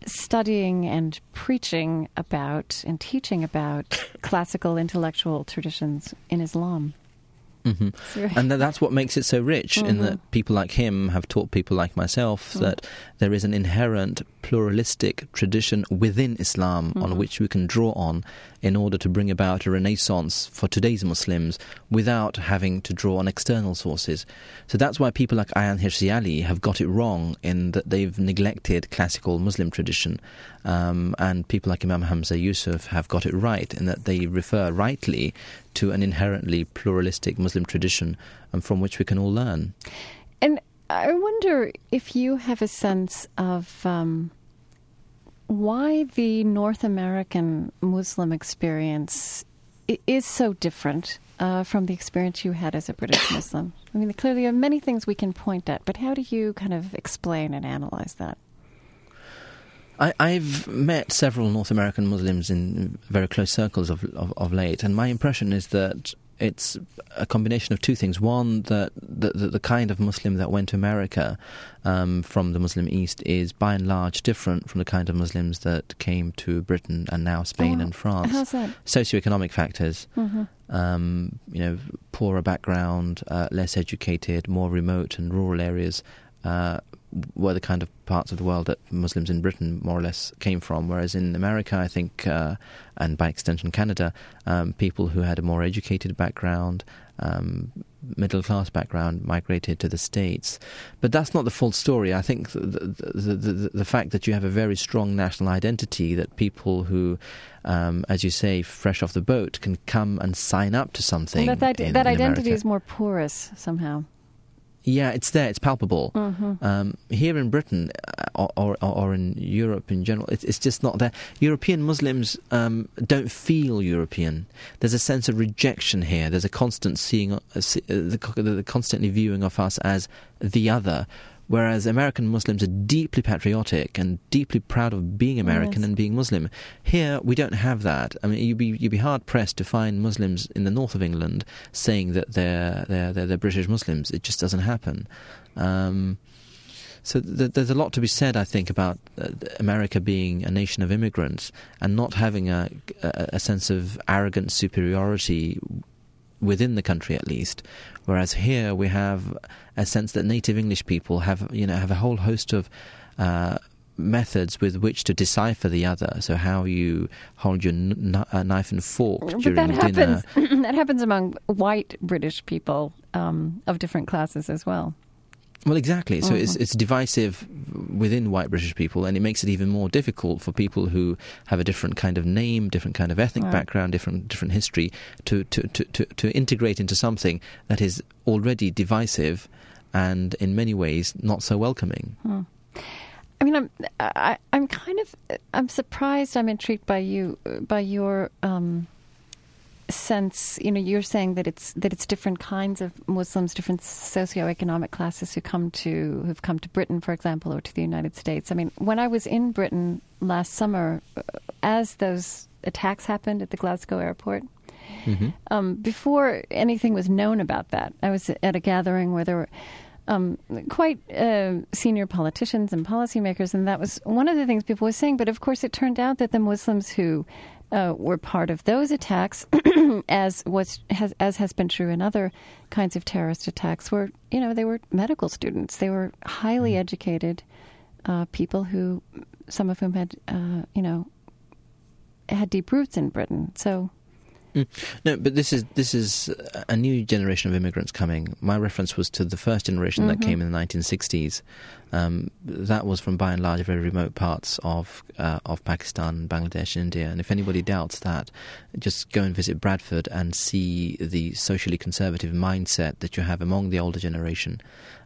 studying and preaching about and teaching about classical intellectual traditions in Islam. Mm-hmm. And that's what makes it so rich, mm-hmm. in that mm-hmm. people like him have taught people like myself mm. that there is an inherent pluralistic tradition within Islam mm-hmm. on which we can draw on in order to bring about a renaissance for today's Muslims without having to draw on external sources. So that's why people like Ayaan Hirsi Ali have got it wrong in that they've neglected classical Muslim tradition, um, and people like Imam Hamza Yusuf have got it right in that they refer rightly to an inherently pluralistic Muslim tradition um, from which we can all learn. And I wonder if you have a sense of um, why the North American Muslim experience is so different uh, from the experience you had as a British Muslim. I mean, clearly there are many things we can point at, but how do you kind of explain and analyze that? I, have met several North American Muslims in very close circles of, of, of late, and my impression is that it's a combination of two things. One, that the, the, the kind of Muslim that went to America um, from the Muslim East is by and large different from the kind of Muslims that came to Britain and now Spain Oh, and France. How's that? Socioeconomic factors, hmm um, you know, poorer background, uh, less educated, more remote and rural areas. Uh, were the kind of parts of the world that Muslims in Britain more or less came from, whereas in America, I think, uh, and by extension Canada, um, people who had a more educated background, um, middle class background, migrated to the States. But that's not the full story. I think the, the, the, the, the fact that you have a very strong national identity, that people who, um, as you say, fresh off the boat, can come and sign up to something. that that, in- that in identity America. is more porous somehow. Yeah, it's there. It's palpable. hmm Um, here in Britain uh, or, or, or in Europe in general, it's, it's just not there. European Muslims um, don't feel European. There's a sense of rejection here. There's a constant seeing, uh, uh, the, the constantly viewing of us as the other. Whereas American Muslims are deeply patriotic and deeply proud of being American Yes. and being Muslim. Here, we don't have that. I mean, you'd be you'd be hard pressed to find Muslims in the north of England saying that they're they're they're, they're British Muslims. It just doesn't happen. Um, so th- there's a lot to be said, I think, about uh, America being a nation of immigrants and not having a, a, a sense of arrogant superiority within the country, at least. Whereas here we have a sense that native English people have, you know, have a whole host of uh, methods with which to decipher the other. So how you hold your n- n- uh, knife and fork But during that dinner. happens. that happens among white British people um, of different classes as well. Well, exactly. So it's Mhm. it's divisive within white British people, and it makes it even more difficult for people who have a different kind of name, different kind of ethnic Right. background, different different history, to, to, to, to, to integrate into something that is already divisive and in many ways not so welcoming. Hmm. I mean, I'm I, I'm kind of I'm surprised. I'm intrigued by you by your um, sense. You know, you're saying that it's that it's different kinds of Muslims, different socioeconomic classes who come to who've come to Britain, for example, or to the United States. I mean, when I was in Britain last summer, uh, as those attacks happened at the Glasgow airport, hmm um, before anything was known about that, I was at a gathering where there were um, quite uh, senior politicians and policymakers, and that was one of the things people were saying. But of course, it turned out that the Muslims who uh, were part of those attacks, as was has, as has been true in other kinds of terrorist attacks, were you know they were medical students. They were highly educated uh, people who, some of whom had uh, you know had deep roots in Britain. So. No, but this is this is a new generation of immigrants coming. My reference was to the first generation that Mhm. came in the 1960s. Um, that was from by and large very remote parts of uh, of Pakistan, Bangladesh, India. And if anybody doubts that, just go and visit Bradford and see the socially conservative mindset that you have among the older generation.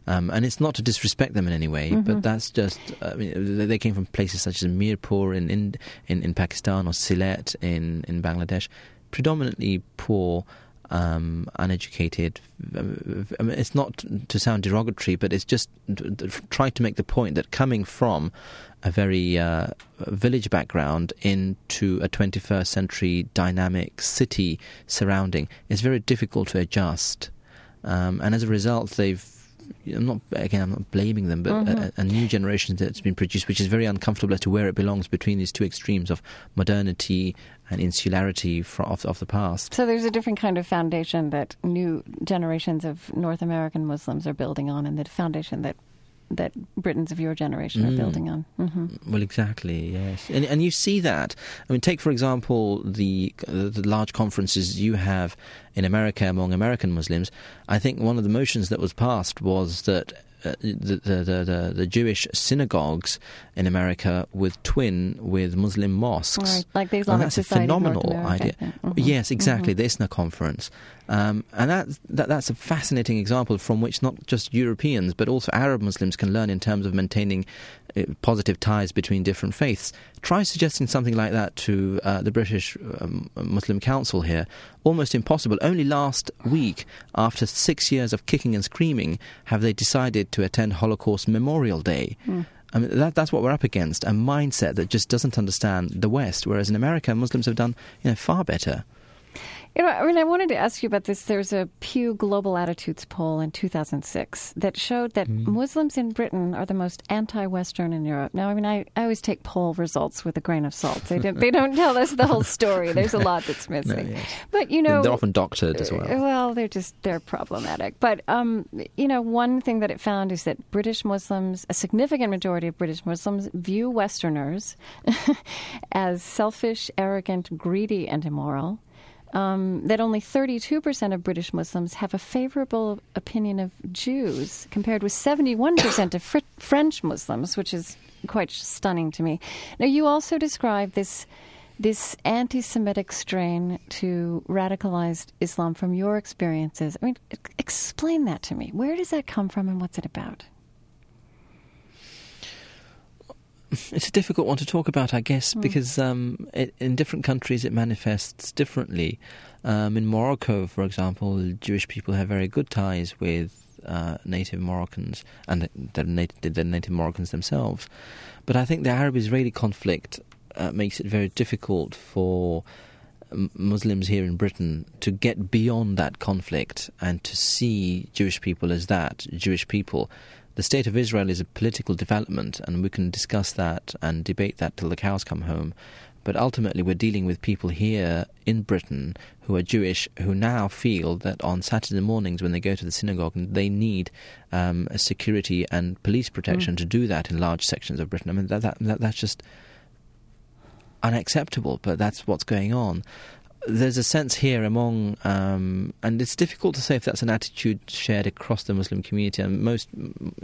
Um, and it's not to disrespect them in any way, Mhm. but that's just. I mean, they- they came from places such as Mirpur in in, in, in Pakistan or Sylhet in, in Bangladesh predominantly poor, um, uneducated. I mean, it's not to sound derogatory, but it's just trying to make the point that coming from a very uh, village background into a 21st century dynamic city surrounding is very difficult to adjust. Um, and as a result, they've I'm not again. I'm not blaming them, but Mhm. a, a new generation that's been produced, which is very uncomfortable as to where it belongs between these two extremes of modernity and insularity of, of the past. So there's a different kind of foundation that new generations of North American Muslims are building on, and the foundation that that Britons of your generation are Mm. building on. hmm Well, exactly, yes, and and you see that. I mean, take for example the the, the large conferences you have in America among American Muslims. I think one of the motions that was passed was that. Uh, the, the, the, the, Jewish synagogues in America with twin with Muslim mosques. Right, like the And that's a phenomenal America, idea. Think. Mhm. Yes, exactly. Mhm. The ISNA conference, um, and that, that that's a fascinating example from which not just Europeans but also Arab Muslims can learn in terms of maintaining uh, positive ties between different faiths. Try suggesting something like that to uh, the British um, Muslim Council here. Almost impossible. Only last week, after six years of kicking and screaming, have they decided to attend Holocaust Memorial Day. Mm. I mean, that, that's what we're up against a mindset that just doesn't understand the West, whereas in America, Muslims have done you know, far better. You know, I mean, I wanted to ask you about this. There's a Pew Global Attitudes poll in 2006 that showed that mm. Muslims in Britain are the most anti-Western in Europe. Now, I mean, I, I always take poll results with a grain of salt. They don't, they don't tell us the whole story. There's a lot that's missing. No, yes. But you know, they're often doctored as well. Well, they're just they're problematic. But um, you know, one thing that it found is that British Muslims, a significant majority of British Muslims, view Westerners as selfish, arrogant, greedy, and immoral um, that only 32% of British Muslims have a favorable opinion of Jews, compared with 71% of fr- French Muslims, which is quite stunning to me. Now, you also describe this this anti-Semitic strain to radicalized Islam from your experiences. I mean, explain that to me. Where does that come from, and what's it about? It's a difficult one to talk about, I guess, mm. because um, it, in different countries it manifests differently. Um, in Morocco, for example, Jewish people have very good ties with uh, native Moroccans and the native, the native Moroccans themselves. But I think the Arab-Israeli conflict uh, makes it very difficult for Muslims here in Britain to get beyond that conflict and to see Jewish people as that, Jewish people the state of Israel is a political development, and we can discuss that and debate that till the cows come home. But ultimately, we're dealing with people here in Britain who are Jewish who now feel that on Saturday mornings when they go to the synagogue, they need um, security and police protection mm. to do that in large sections of Britain. I mean, that, that, that, that's just unacceptable, but that's what's going on there's a sense here among, um, and it's difficult to say if that's an attitude shared across the Muslim community. And most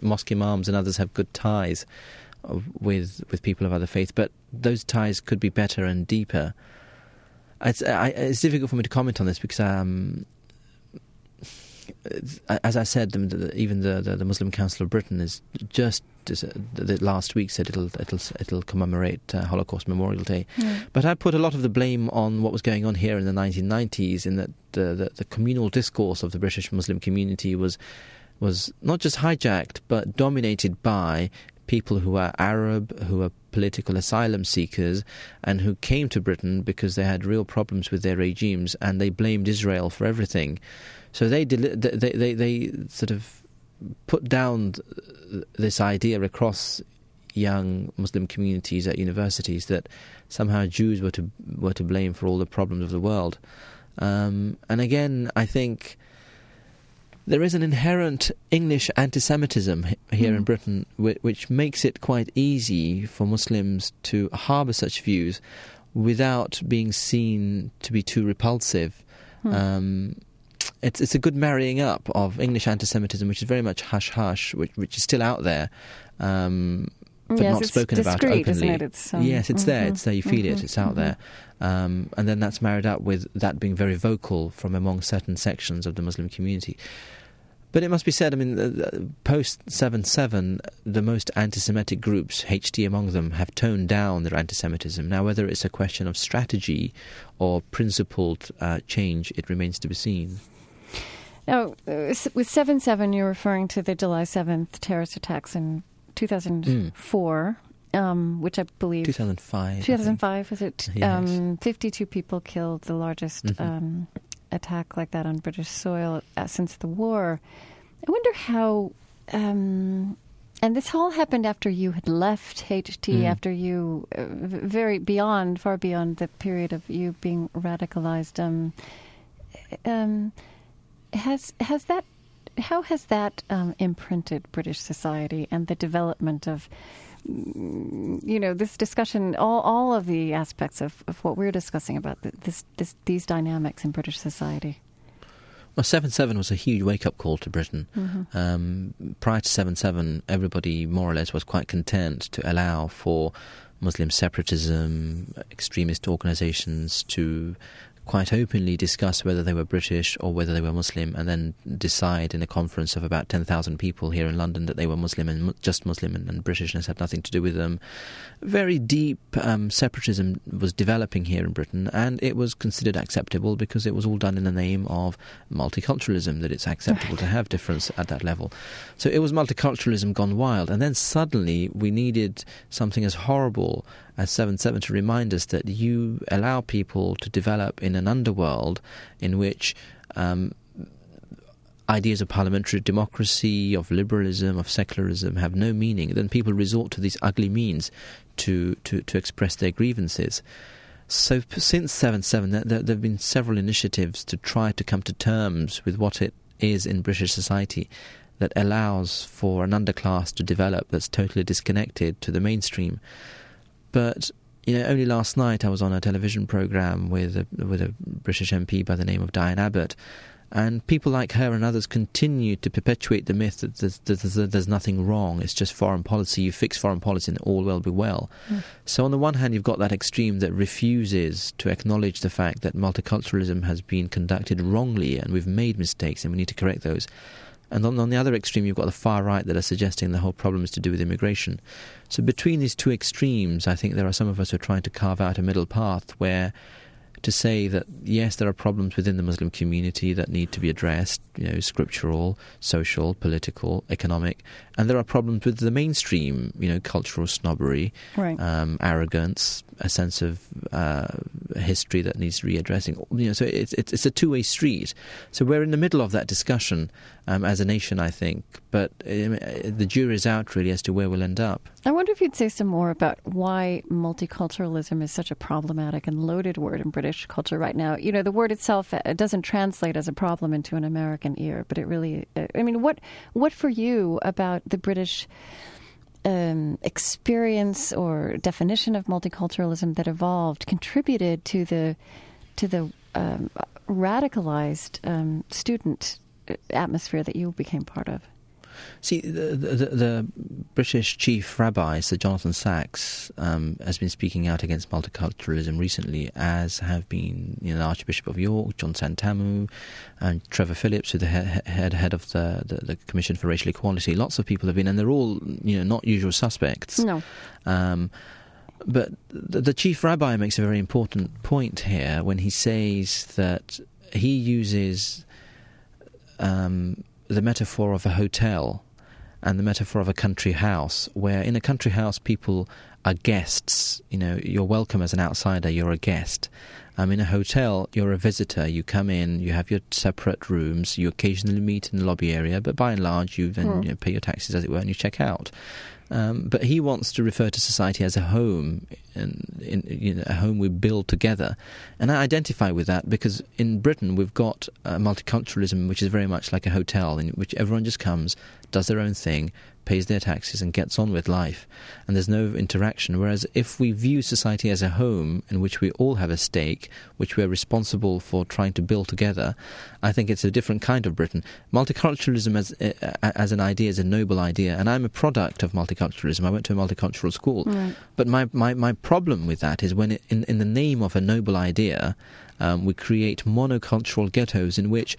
mosque imams and others have good ties with with people of other faiths, but those ties could be better and deeper. It's, I, it's difficult for me to comment on this because um, as I said, even the, the, the, Muslim Council of Britain is just the last week said it'll it'll it'll commemorate uh, Holocaust Memorial Day. Yeah. But I put a lot of the blame on what was going on here in the 1990s, in that the, the, the communal discourse of the British Muslim community was was not just hijacked but dominated by people who are Arab, who are political asylum seekers, and who came to Britain because they had real problems with their regimes, and they blamed Israel for everything. So they they they, they sort of put down this idea across young Muslim communities at universities that somehow Jews were to were to blame for all the problems of the world. Um, and again, I think there is an inherent English anti-Semitism here mm. in Britain, which, which makes it quite easy for Muslims to harbour such views without being seen to be too repulsive. Mm. Um, it's it's a good marrying up of English anti-Semitism, which is very much hush hush, which which is still out there, um, but yes, not spoken about openly. It? It's, um, yes, it's mm-hmm, there. It's there. You feel mm-hmm, it. It's out mm-hmm. there, um, and then that's married up with that being very vocal from among certain sections of the Muslim community. But it must be said, I mean, post 7 7, the most anti Semitic groups, HT among them, have toned down their anti Semitism. Now, whether it's a question of strategy or principled uh, change, it remains to be seen. Now, with 7 7, you're referring to the July 7th terrorist attacks in 2004. Mm. Um, which I believe 2005. 2005 was it? Yes. Um, 52 people killed, the largest mm-hmm. um, attack like that on British soil uh, since the war. I wonder how. Um, and this all happened after you had left HT, mm. after you, uh, very beyond, far beyond the period of you being radicalized. Has has that how has that um, imprinted British society and the development of mm, you know this discussion all all of the aspects of, of what we're discussing about this, this these dynamics in British society? Well, seven seven was a huge wake up call to Britain. Mm-hmm. Um, prior to seven seven, everybody more or less was quite content to allow for Muslim separatism, extremist organisations to quite openly discuss whether they were British or whether they were Muslim, and then decide in a conference of about 10,000 people here in London that they were Muslim and just Muslim and, and Britishness had nothing to do with them. Very deep um, separatism was developing here in Britain, and it was considered acceptable because it was all done in the name of multiculturalism, that it's acceptable to have difference at that level. So it was multiculturalism gone wild, and then suddenly we needed something as horrible as 7 7 to remind us that you allow people to develop in an underworld in which um, ideas of parliamentary democracy, of liberalism, of secularism have no meaning, then people resort to these ugly means to, to, to express their grievances. So since 7 7, there, there, there have been several initiatives to try to come to terms with what it is in British society that allows for an underclass to develop that's totally disconnected to the mainstream. But you know, only last night I was on a television program with a, with a British MP by the name of Diane Abbott, and people like her and others continue to perpetuate the myth that there's, there's, there's, nothing wrong. It's just foreign policy. You fix foreign policy and all will be well. Mm. So, on the one hand, you've got that extreme that refuses to acknowledge the fact that multiculturalism has been conducted wrongly and we've made mistakes and we need to correct those. And on, on the other extreme, you've got the far right that are suggesting the whole problem is to do with immigration. So, between these two extremes, I think there are some of us who are trying to carve out a middle path where to say that yes, there are problems within the Muslim community that need to be addressed, you know, scriptural, social, political, economic, and there are problems with the mainstream, you know, cultural snobbery, right. um, arrogance, a sense of uh, history that needs readdressing. You know, so it's it's, it's a two way street. So we're in the middle of that discussion um, as a nation, I think. But um, the jury is out really as to where we'll end up. I wonder if you'd say some more about why multiculturalism is such a problematic and loaded word in British culture right now. You know, the word itself it uh, doesn't translate as a problem into an American ear, but it really. Uh, I mean, what what for you about the British? um, experience or definition of multiculturalism that evolved contributed to the to the um, radicalized um, student atmosphere that you became part of? See, the, the, the, British chief rabbi, Sir Jonathan Sacks, um, has been speaking out against multiculturalism recently, as have been you know, the Archbishop of York, John Sentamu, and Trevor Phillips, who's the head, head, head of the, the, the, Commission for Racial Equality. Lots of people have been, and they're all you know not usual suspects. No. Um, but the, the chief rabbi makes a very important point here when he says that he uses um, the metaphor of a hotel and the metaphor of a country house, where in a country house people are guests. You know, you're welcome as an outsider, you're a guest. Um, in a hotel, you're a visitor. You come in, you have your separate rooms, you occasionally meet in the lobby area, but by and large, you then mm. you know, pay your taxes, as it were, and you check out. Um, but he wants to refer to society as a home, and in, you know, a home we build together. And I identify with that because in Britain we've got uh, multiculturalism, which is very much like a hotel, in which everyone just comes, does their own thing, pays their taxes, and gets on with life. And there's no interaction. Whereas if we view society as a home in which we all have a stake, which we're responsible for trying to build together, I think it's a different kind of Britain. Multiculturalism as uh, as an idea is a noble idea, and I'm a product of multiculturalism. I went to a multicultural school, right. but my, my, my problem with that is when, it, in in the name of a noble idea, um, we create monocultural ghettos in which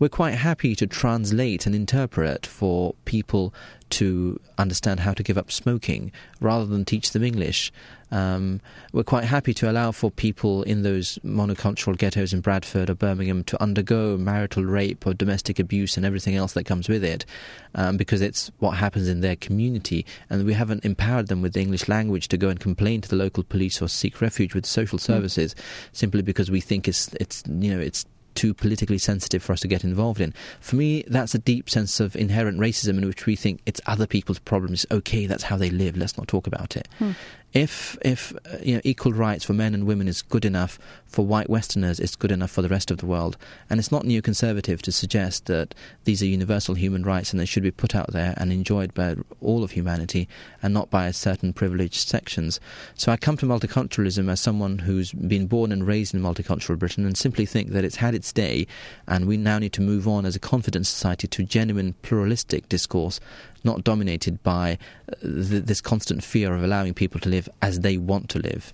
we're quite happy to translate and interpret for people to understand how to give up smoking rather than teach them English. Um, we're quite happy to allow for people in those monocultural ghettos in Bradford or Birmingham to undergo marital rape or domestic abuse and everything else that comes with it um, because it's what happens in their community. And we haven't empowered them with the English language to go and complain to the local police or seek refuge with social hmm. services mm. simply because we think it's, it's, you know, it's too politically sensitive for us to get involved in. For me, that's a deep sense of inherent racism in which we think it's other people's problems. Okay, that's how they live. Let's not talk about it. Hmm if if uh, you know equal rights for men and women is good enough for white Westerners, it's good enough for the rest of the world. And it's not neoconservative to suggest that these are universal human rights and they should be put out there and enjoyed by all of humanity and not by certain privileged sections. So I come to multiculturalism as someone who's been born and raised in multicultural Britain and simply think that it's had its day and we now need to move on as a confident society to genuine pluralistic discourse not dominated by uh, th- this constant fear of allowing people to live as they want to live.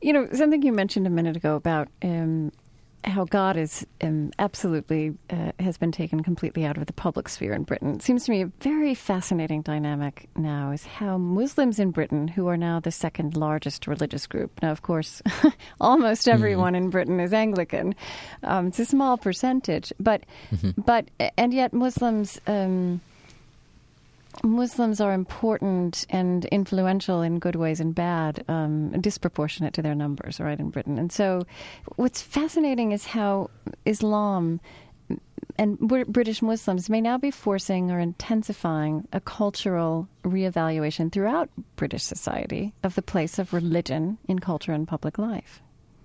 You know, something you mentioned a minute ago about um, how God is um, absolutely uh, has been taken completely out of the public sphere in Britain. It seems to me a very fascinating dynamic now is how Muslims in Britain, who are now the second largest religious group, now of course, almost mm-hmm. everyone mm-hmm. in Britain is Anglican. Um, it's a small percentage, but mm-hmm. but and yet Muslims. Muslims are important and influential in good ways and bad, um, disproportionate to their numbers, right, in Britain. And so, what's fascinating is how Islam and British Muslims may now be forcing or intensifying a cultural reevaluation throughout British society of the place of religion in culture and public life.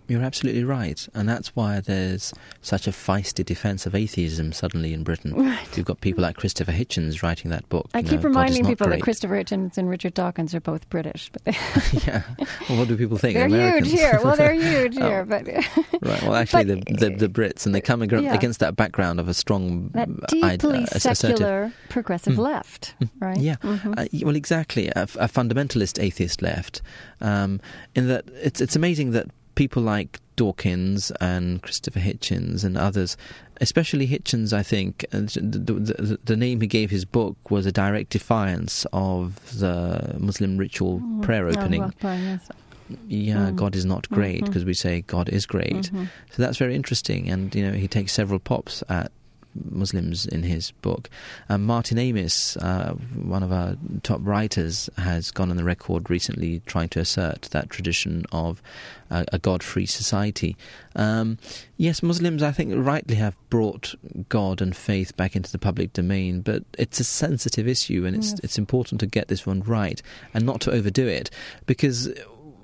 You're absolutely right, and that's why there's such a feisty defence of atheism suddenly in Britain. Right. You've got people like Christopher Hitchens writing that book. I keep know, reminding people great. that Christopher Hitchens and Richard Dawkins are both British. But yeah, well, what do people think? They're Americans? huge here. Well, they're huge oh. here, but right. Well, actually, but, the, the, the Brits, and they come ag- yeah. against that background of a strong, that deeply uh, secular, progressive mm. left, right? Yeah. Mm-hmm. Uh, well, exactly. A, a, fundamentalist atheist left. Um, in that, it's it's amazing that people like Dawkins and Christopher Hitchens and others, especially Hitchens, I think, the, the, the, name he gave his book was a direct defiance of the Muslim ritual mm. prayer opening. Oh, yeah, mm. God is not great because mm-hmm. we say God is great. Mm-hmm. So that's very interesting, and you know he takes several pops at Muslims in his book. Um, Martin Amis, uh, one of our top writers, has gone on the record recently trying to assert that tradition of uh, a God free society. Um, yes, Muslims, I think, rightly have brought God and faith back into the public domain, but it's a sensitive issue and it's, yes. it's important to get this one right and not to overdo it because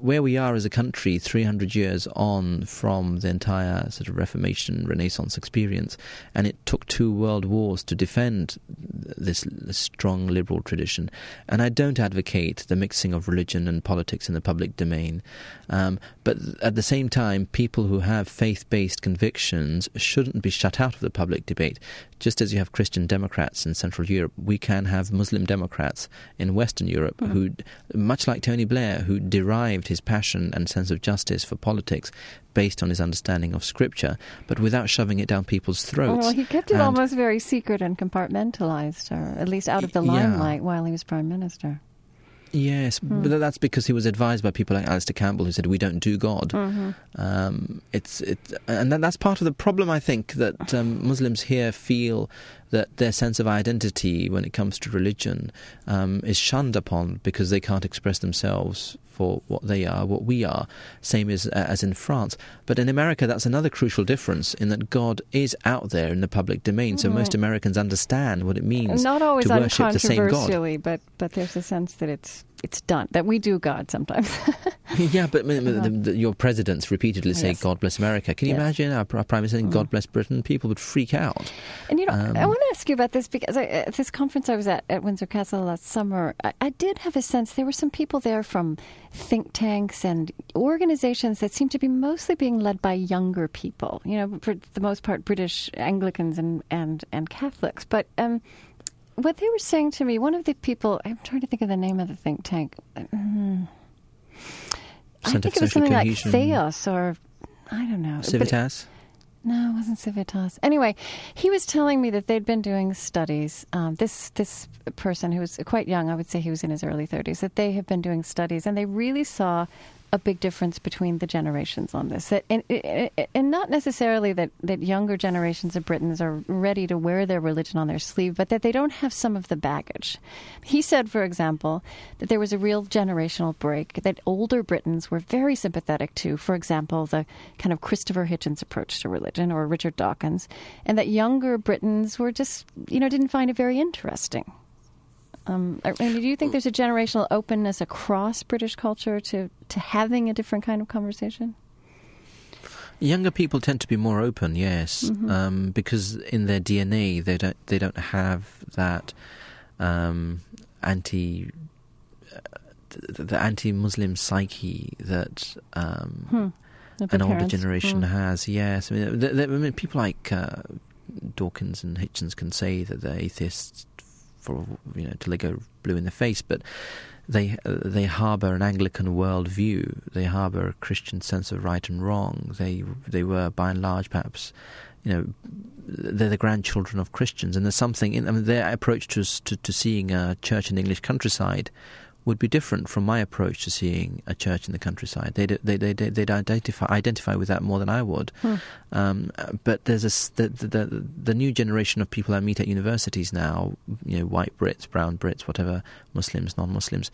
where we are as a country 300 years on from the entire sort of Reformation Renaissance experience, and it took two world wars to defend this, this, strong liberal tradition. And I don't advocate the mixing of religion and politics in the public domain, um, but at the same time, people who have faith based convictions shouldn't be shut out of the public debate. Just as you have Christian Democrats in Central Europe, we can have Muslim Democrats in Western Europe mm-hmm. who, much like Tony Blair, who derived his passion and sense of justice for politics based on his understanding of Scripture, but without shoving it down people's throats. Well, he kept it and almost very secret and compartmentalized, or at least out of the limelight yeah. while he was Prime Minister. Yes, mm. but that's because he was advised by people like Alastair Campbell, who said we don't do God. Mm-hmm. Um, it's it, and that's part of the problem. I think that um, Muslims here feel that their sense of identity when it comes to religion um, is shunned upon because they can't express themselves for what they are, what we are, same as as in France. But in America, that's another crucial difference in that God is out there in the public domain, so most Americans understand what it means Not always to worship the same God. But but there's a sense that it's it's done that we do God sometimes. yeah, but the, the, your presidents repeatedly say yes. "God bless America." Can you yes. imagine our, our prime minister saying mm. "God bless Britain"? People would freak out. And you know, um, I want to ask you about this because I, at this conference I was at at Windsor Castle last summer, I, I did have a sense there were some people there from think tanks and organizations that seem to be mostly being led by younger people. You know, for the most part, British Anglicans and and and Catholics, but. Um, what they were saying to me, one of the people, I'm trying to think of the name of the think tank. Mm, I think it was something cohesion. like Theos or I don't know. Civitas? But, no, it wasn't Civitas. Anyway, he was telling me that they'd been doing studies. Um, this this person who was quite young, I would say he was in his early 30s, that they have been doing studies, and they really saw a big difference between the generations on this. That, and, and not necessarily that, that younger generations of Britons are ready to wear their religion on their sleeve, but that they don't have some of the baggage. He said, for example, that there was a real generational break, that older Britons were very sympathetic to, for example, the kind of Christopher Hitchens approach to religion or Richard Dawkins, and that younger Britons were just, you know, didn't find it very interesting. Um, I mean, do you think there's a generational openness across British culture to, to having a different kind of conversation? Younger people tend to be more open, yes, mm-hmm. um, because in their DNA they don't they don't have that um, anti uh, the, the anti-Muslim psyche that um, hmm. an older generation hmm. has. Yes, I mean, I mean people like uh, Dawkins and Hitchens can say that they're atheists you know till they go blue in the face, but they they harbour an Anglican worldview. They harbour a Christian sense of right and wrong. They they were by and large perhaps you know they're the grandchildren of Christians, and there's something in I mean, their approach to, to, to seeing a church in the English countryside would be different from my approach to seeing a church in the countryside. They'd, they, they, they, they'd identify, identify with that more than I would. Hmm. Um, but there's a, the, the, the new generation of people I meet at universities now, you know, white Brits, brown Brits, whatever, Muslims, non-Muslims,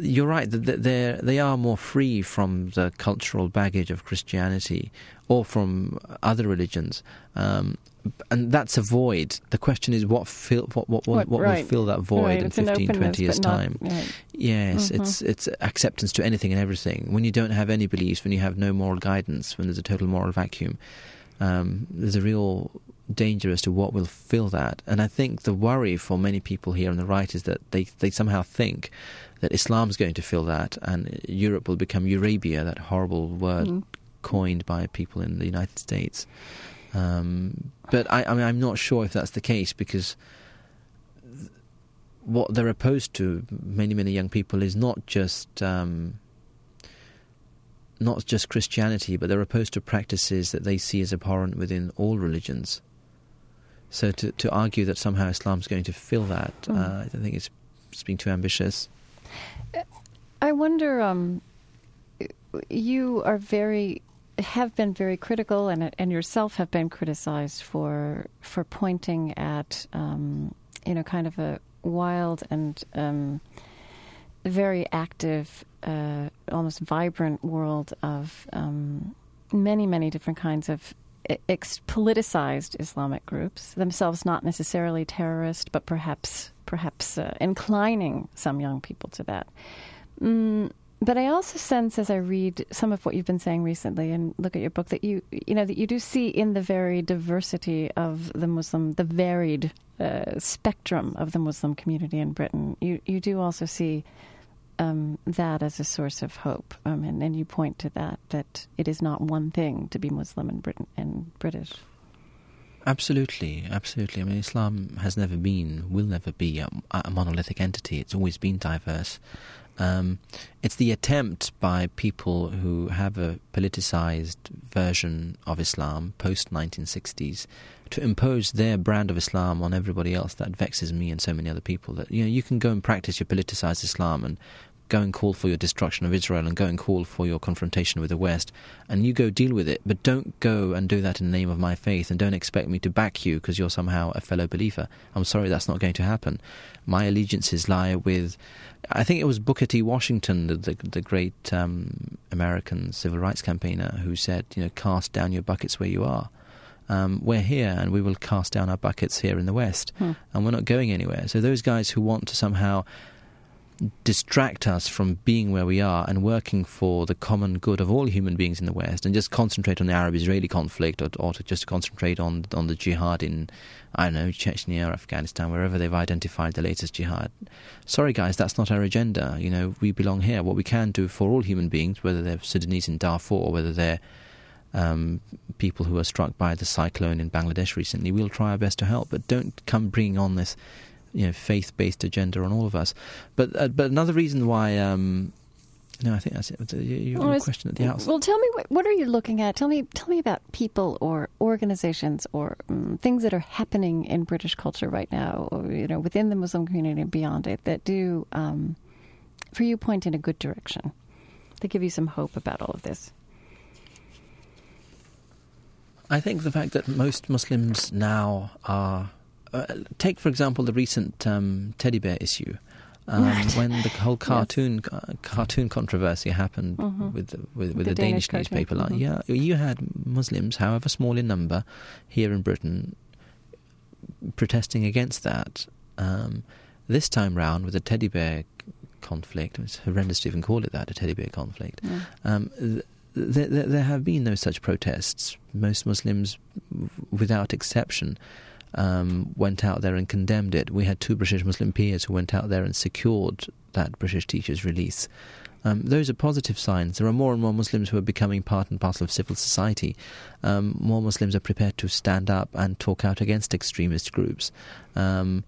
you're right that they they are more free from the cultural baggage of Christianity or from other religions, um, and that's a void. The question is, what fill what what, what, what right. will fill that void right. in it's 15, 20 years' not, time? Right. Yes, Mhm. it's it's acceptance to anything and everything. When you don't have any beliefs, when you have no moral guidance, when there's a total moral vacuum, um, there's a real danger as to what will fill that. And I think the worry for many people here on the right is that they they somehow think that Islam's going to fill that, and Europe will become Eurabia, that horrible word Mm. coined by people in the United States. Um, but I, I mean, I'm not sure if that's the case because th- what they're opposed to, many many young people, is not just um, not just Christianity, but they're opposed to practices that they see as abhorrent within all religions. So to to argue that somehow Islam's going to fill that, Mm. uh, I think it's, it's being too ambitious. I wonder. Um, you are very have been very critical, and and yourself have been criticized for for pointing at um, you know kind of a wild and um, very active, uh, almost vibrant world of um, many many different kinds of ex- politicized Islamic groups themselves, not necessarily terrorist, but perhaps perhaps uh, inclining some young people to that. Mm, but I also sense, as I read some of what you've been saying recently and look at your book, that you you know that you do see in the very diversity of the Muslim, the varied uh, spectrum of the Muslim community in Britain. You you do also see um, that as a source of hope, um, and, and you point to that that it is not one thing to be Muslim in Britain and British. Absolutely, absolutely. I mean, Islam has never been, will never be a, a monolithic entity. It's always been diverse. Um, it's the attempt by people who have a politicized version of Islam post 1960s to impose their brand of Islam on everybody else that vexes me and so many other people. That you know, you can go and practice your politicized Islam and go and call for your destruction of Israel and go and call for your confrontation with the West, and you go deal with it. But don't go and do that in the name of my faith, and don't expect me to back you because you're somehow a fellow believer. I'm sorry, that's not going to happen. My allegiances lie with, I think it was Booker T. Washington, the the, the great um, American civil rights campaigner, who said, you know, cast down your buckets where you are. Um, we're here and we will cast down our buckets here in the West, Hmm. and we're not going anywhere. So those guys who want to somehow distract us from being where we are and working for the common good of all human beings in the West and just concentrate on the Arab-Israeli conflict or, or to just concentrate on on the jihad in, I don't know, Chechnya or Afghanistan, wherever they've identified the latest jihad. Sorry guys, that's not our agenda. You know, we belong here. What we can do for all human beings, whether they're Sudanese in Darfur or whether they're um, people who are struck by the cyclone in Bangladesh recently, we'll try our best to help. But don't come bringing on this you know faith-based agenda on all of us. But uh, but another reason why. Um, no, I think that's it. You, Well, a question at the outset. Well, tell me what, what are you looking at? Tell me tell me about people or organizations or um, things that are happening in British culture right now, or you know, within the Muslim community and beyond it, that do um, for you point in a good direction, that give you some hope about all of this. I think the fact that most Muslims now are. Uh, take, for example, the recent um, teddy bear issue. Um, when the whole cartoon uh, cartoon controversy happened Mhm. with the, with, with The the, Danish, Danish newspaper, like, mhm. yeah, you had Muslims, however small in number, here in Britain, protesting against that. Um, this time round, with the teddy bear conflict, it's horrendous to even call it that, a teddy bear conflict. Yeah. Um, th- th- th- there have been no such protests. Most Muslims, w- without exception, um, went out there and condemned it. We had two British Muslim peers who went out there and secured that British teacher's release. Um, those are positive signs. There are more and more Muslims who are becoming part and parcel of civil society. Um, more Muslims are prepared to stand up and talk out against extremist groups. Um,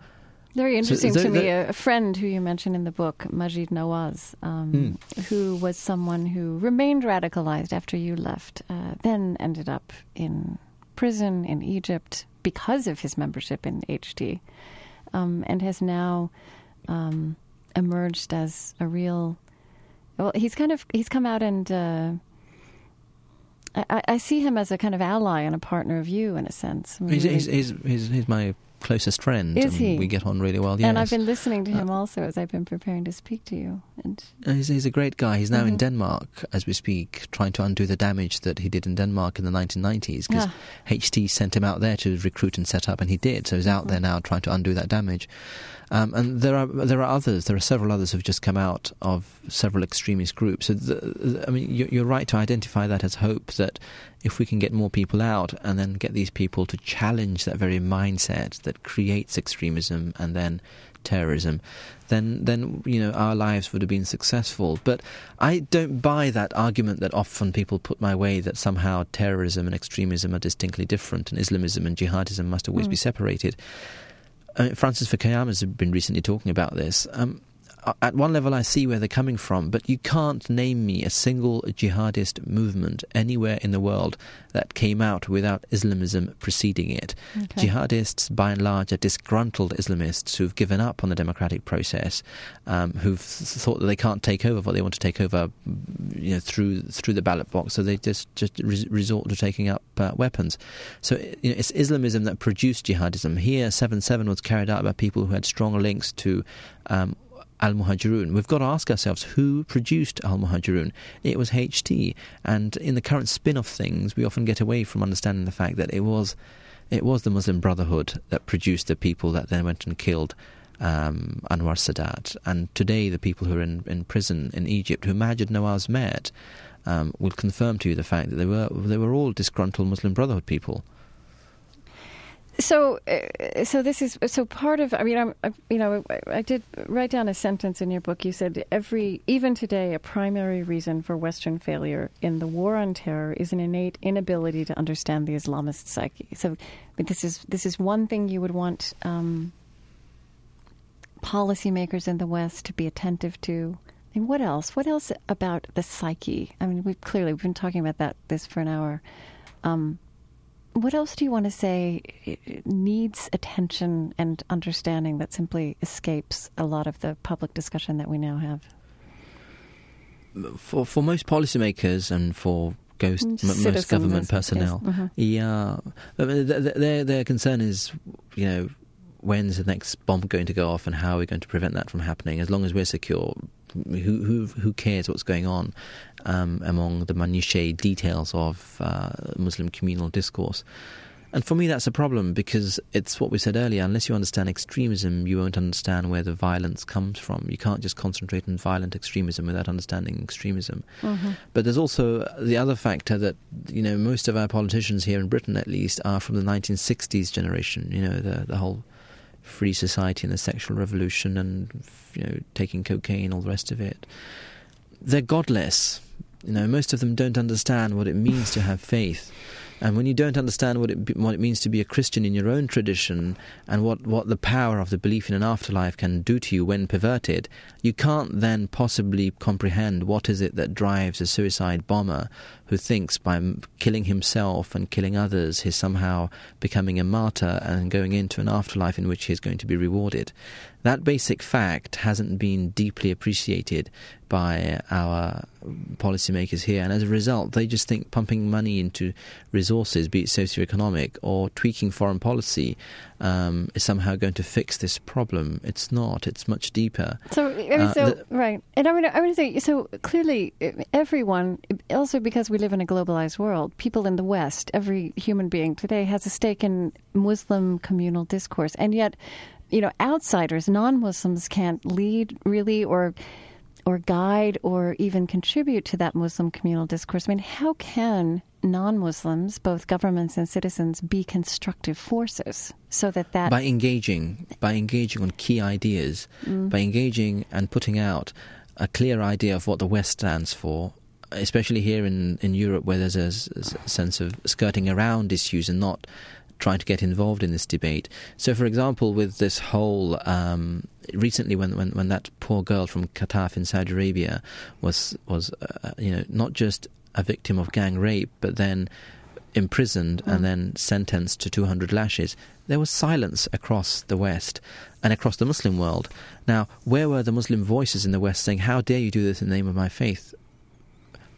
Very interesting so to me. A, a friend who you mentioned in the book, Maajid Nawaz, um, Hmm. who was someone who remained radicalized after you left, uh, then ended up in prison in Egypt because of his membership in HT, um, and has now um, emerged as a real. Well, he's kind of he's come out and. Uh, I, I, see him as a kind of ally and a partner of you, in a sense. I mean, he's, he's, he's, he's, he's my closest friend. Is he? We get on really well. Yes. And I've been listening to him uh, also as I've been preparing to speak to you. And uh, he's, he's, a great guy. He's now mm-hmm. in Denmark as we speak, trying to undo the damage that he did in Denmark in the 1990s. Because ah. HT sent him out there to recruit and set up, and he did. So he's out mm-hmm. there now trying to undo that damage. Um, and there are there are others. There are several others who've just come out of several extremist groups. So the, I mean, you're right to identify that as hope. That if we can get more people out and then get these people to challenge that very mindset that creates extremism and then terrorism, then then you know our lives would have been successful. But I don't buy that argument that often people put my way that somehow terrorism and extremism are distinctly different, and Islamism and jihadism must always mm. be separated uh, Francis Fukuyama has been recently talking about this. Um, at one level, I see where they're coming from, but you can't name me a single jihadist movement anywhere in the world that came out without Islamism preceding it. Okay. Jihadists, by and large, are disgruntled Islamists who've given up on the democratic process, um, who've thought that they can't take over what they want to take over, you know, through through the ballot box. So they just just re- resort to taking up uh, weapons. So you know, it's Islamism that produced jihadism. Here, seven seven was carried out by people who had strong links to. Um, Al Muhajirun. We've got to ask ourselves who produced Al Muhajirun. It was HT, and in the current spin of things, we often get away from understanding the fact that it was it was the Muslim Brotherhood that produced the people that then went and killed um, Anwar Sadat. And today, the people who are in, in prison in Egypt, who Maajid Nawaz met, um, will confirm to you the fact that they were they were all disgruntled Muslim Brotherhood people. So, uh, so this is so part of. I mean, I'm, I, you know, I, did write down a sentence in your book. You said every, even today, a primary reason for Western failure in the war on terror is an innate inability to understand the Islamist psyche. So, this is this is one thing you would want um, policymakers in the West to be attentive to. Mean, what else? What else about the psyche? I mean, we've clearly we've been talking about that this for an hour. Um, what else do you want to say needs attention and understanding that simply escapes a lot of the public discussion that we now have? For for most policymakers and for ghost, most government personnel, mm-hmm. yeah, their their concern is, you know, when's the next bomb going to go off and how are we going to prevent that from happening? As long as we're secure, who who who cares what's going on um, among the minutiae details of uh, Muslim communal discourse? And for me, that's a problem because it's what we said earlier. Unless you understand extremism, you won't understand where the violence comes from. You can't just concentrate on violent extremism without understanding extremism. Mm-hmm. But there's also the other factor that you know most of our politicians here in Britain, at least, are from the 1960s generation. You know, the the whole free society and the sexual revolution and you know taking cocaine, all the rest of it. They're godless. You know, most of them don't understand what it means to have faith. And when you don't understand what it what it means to be a Christian in your own tradition and what, what the power of the belief in an afterlife can do to you when perverted, you can't then possibly comprehend what is it that drives a suicide bomber who thinks by killing himself and killing others he's somehow becoming a martyr and going into an afterlife in which he's going to be rewarded. That basic fact hasn't been deeply appreciated by our policymakers here, and as a result, they just think pumping money into resources, be it socioeconomic or tweaking foreign policy, um, is somehow going to fix this problem. It's not. It's much deeper. So, I mean, uh, so the, right, and I mean, I want to say so clearly, everyone, also because we live in a globalized world, people in the West, every human being today has a stake in Muslim communal discourse, and yet, you know, outsiders, non-Muslims, can't lead really or or guide or even contribute to that Muslim communal discourse. I mean, how can non-Muslims, both governments and citizens, be constructive forces so that that by engaging, by engaging on key ideas, mm. by engaging and putting out a clear idea of what the West stands for, especially here in, in Europe, where there's a, a sense of skirting around issues and not trying to get involved in this debate. So, for example, with this whole um, recently, when, when when that poor girl from Qatif in Saudi Arabia was was uh, you know not just a victim of gang rape, but then imprisoned Mm. and then sentenced to 200 lashes, there was silence across the West and across the Muslim world. Now, where were the Muslim voices in the West saying, How dare you do this in the name of my faith?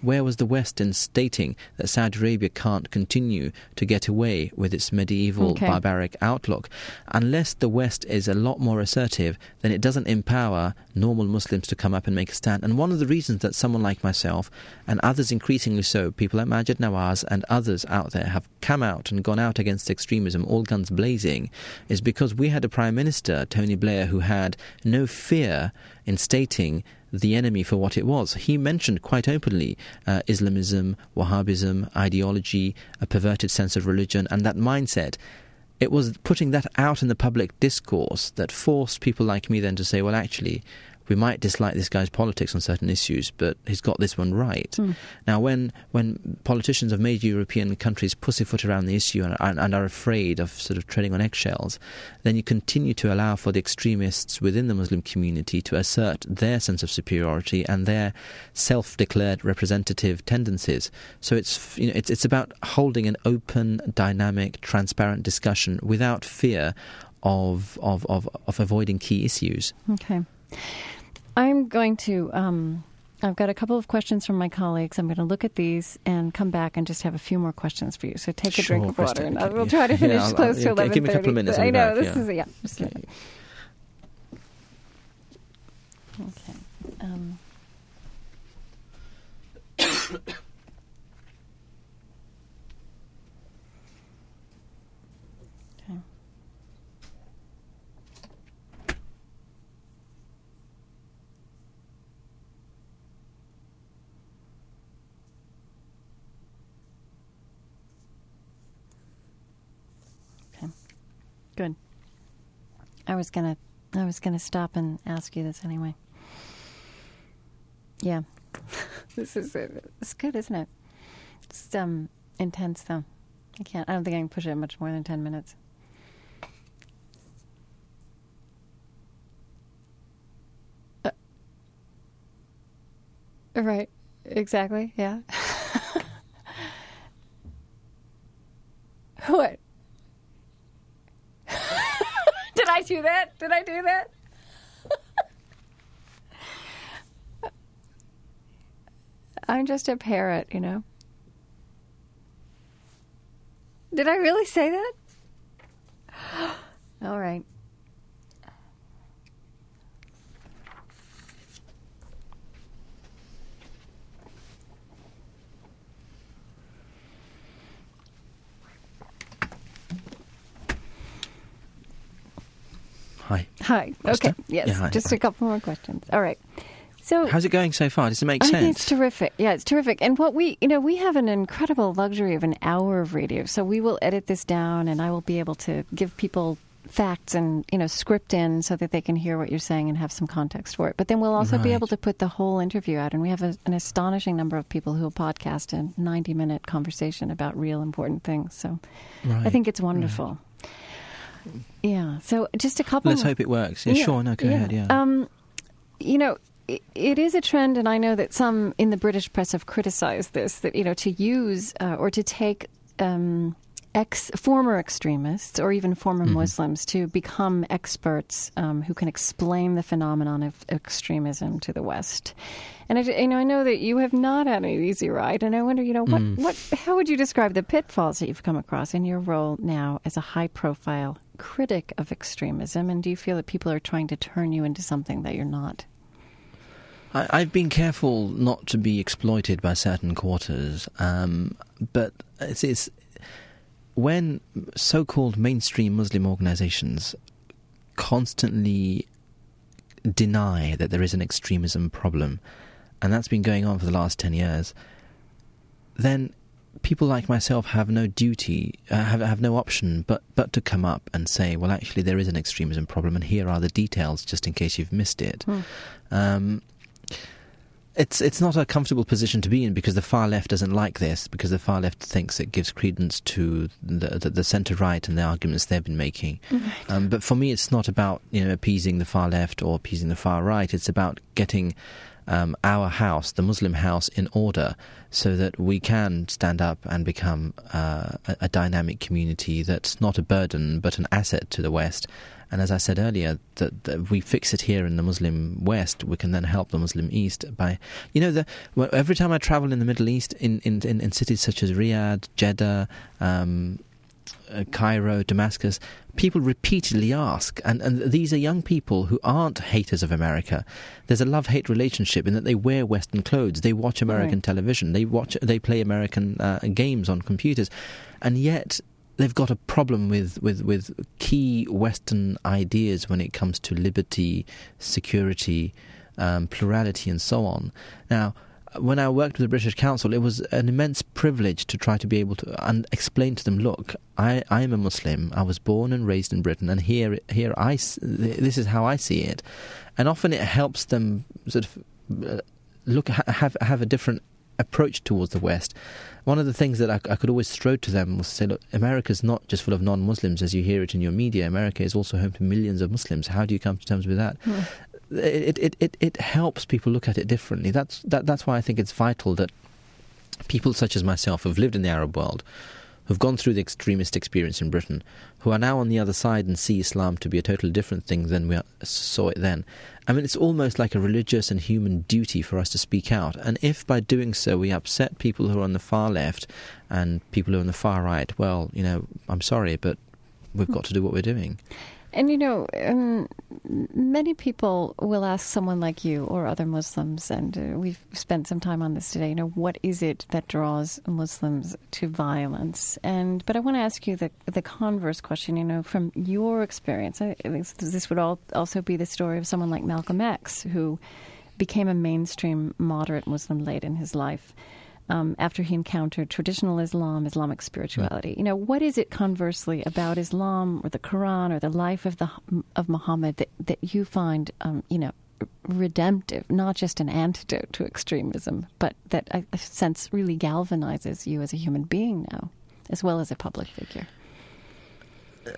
Where was the West in stating that Saudi Arabia can't continue to get away with its medieval Okay. barbaric outlook? Unless the West is a lot more assertive, then it doesn't empower normal Muslims to come up and make a stand. And one of the reasons that someone like myself and others increasingly so, people like Maajid Nawaz and others out there have come out and gone out against extremism, all guns blazing, is because we had a Prime Minister, Tony Blair, who had no fear in stating the enemy for what it was. He mentioned quite openly uh, Islamism, Wahhabism, ideology, a perverted sense of religion, and that mindset. It was putting that out in the public discourse that forced people like me then to say, well, actually, we might dislike this guy's politics on certain issues, but he's got this one right. Hmm. Now, when when politicians of major European countries pussyfoot around the issue and, and, and are afraid of sort of treading on eggshells, then you continue to allow for the extremists within the Muslim community to assert their sense of superiority and their self-declared representative tendencies. So it's you know it's it's about holding an open, dynamic, transparent discussion without fear of of of, of avoiding key issues. Okay. I'm going to. Um, I've got a couple of questions from my colleagues. I'm going to look at these and come back and just have a few more questions for you. So take a Sure, drink of water, and okay, I will try to Yeah, finish I'll- close I'll- to yeah, eleven give me a couple of minutes, I know back, this yeah. is yeah. Just minute. Okay. Um, okay. Okay. Good. I was gonna I was gonna stop and ask you this anyway. Yeah. this is it's good, isn't it? It's um intense though. I can't I don't think I can push it much more than ten minutes. Uh, right. Exactly. Yeah. what? Did I do that? Did I do that? I'm just a parrot, you know. Did I really say that? All right. Hi. Hi. Krista? Okay. Yes. Yeah, hi. Just Hi. a couple more questions. All right. So How's it going so far? Does it make oh, I sense? it's terrific. Yeah, it's terrific. And what we, you know, we have an incredible luxury of an hour of radio. So we will edit this down and I will be able to give people facts and, you know, script in so that they can hear what you're saying and have some context for it. But then we'll also be able to put the whole interview out. And we have a, an astonishing number of people who will podcast a 90 minute conversation about real important things. So I think it's wonderful. Yeah. So just a couple Let's more- hope it works. Yeah, sure. No, go ahead. Yeah. um, you know, it, it is a trend, and I know that some in the British press have criticized this that, you know, to use uh, or to take um, ex former extremists or even former Mm-hmm. Muslims to become experts um, who can explain the phenomenon of extremism to the West. And I, you know, I know that you have not had an easy ride, and I wonder, you know, what, Mm. what, how would you describe the pitfalls that you've come across in your role now as a high-profile critic of extremism? And do you feel that people are trying to turn you into something that you're not? I, I've been careful not to be exploited by certain quarters, um, but it's, it's when so-called mainstream Muslim organizations constantly deny that there is an extremism problem, and that's been going on for the last 10 years, then people like myself have no duty, uh, have, have no option but, but to come up and say, well, actually, there is an extremism problem, and here are the details just in case you've missed it. Um, it's it's not a comfortable position to be in because the far left doesn't like this because the far left thinks it gives credence to the the, the centre right and the arguments they've been making. Um, but for me, it's not about you know appeasing the far left or appeasing the far right. It's about getting um, our house, the Muslim house, in order so that we can stand up and become uh, a, a, dynamic community that's not a burden but an asset to the West. And as I said earlier, that, that we fix it here in the Muslim West, we can then help the Muslim East by, you know, the, every time I travel in the Middle East, in, in, in, in cities such as Riyadh, Jeddah, um, uh, Cairo, Damascus, people repeatedly ask, and, and these are young people who aren't haters of America. There's a love hate relationship in that they wear Western clothes, they watch American right. television, they watch, they play American uh, games on computers, and yet they've got a problem with, with, with key Western ideas when it comes to liberty, security, um, plurality, and so on. Now when I worked with the British Council, it was an immense privilege to try to be able to and explain to them, look, I, I am a Muslim. I was born and raised in Britain, and here, here I, this is how I see it. And often it helps them sort of uh, look have have a different approach towards the West. One of the things that I, I could always throw to them was to say, look, America is not just full of non-Muslims as you hear it in your media. America is also home to millions of Muslims. How do you come to terms with that? Hmm it, it, it, it helps people look at it differently. That's that, that's why I think it's vital that people such as myself who've lived in the Arab world, who've gone through the extremist experience in Britain, who are now on the other side and see Islam to be a totally different thing than we saw it then. I mean, it's almost like a religious and human duty for us to speak out. And if by doing so we upset people who are on the far left and people who are on the far right, well, you know, I'm sorry, but we've hmm. got to do what we're doing. And you know, um, many people will ask someone like you or other Muslims, and uh, we've spent some time on this today. You know, what is it that draws Muslims to violence? And but I want to ask you the the converse question. You know, from your experience, I, this would all also be the story of someone like Malcolm X, who became a mainstream moderate Muslim late in his life um, after he encountered traditional Islam, Islamic spirituality. You know, what is it conversely about Islam or the Quran or the life of the of Muhammad that, that you find, um, you know, redemptive, not just an antidote to extremism, but that I sense really galvanizes you as a human being now, as well as a public figure?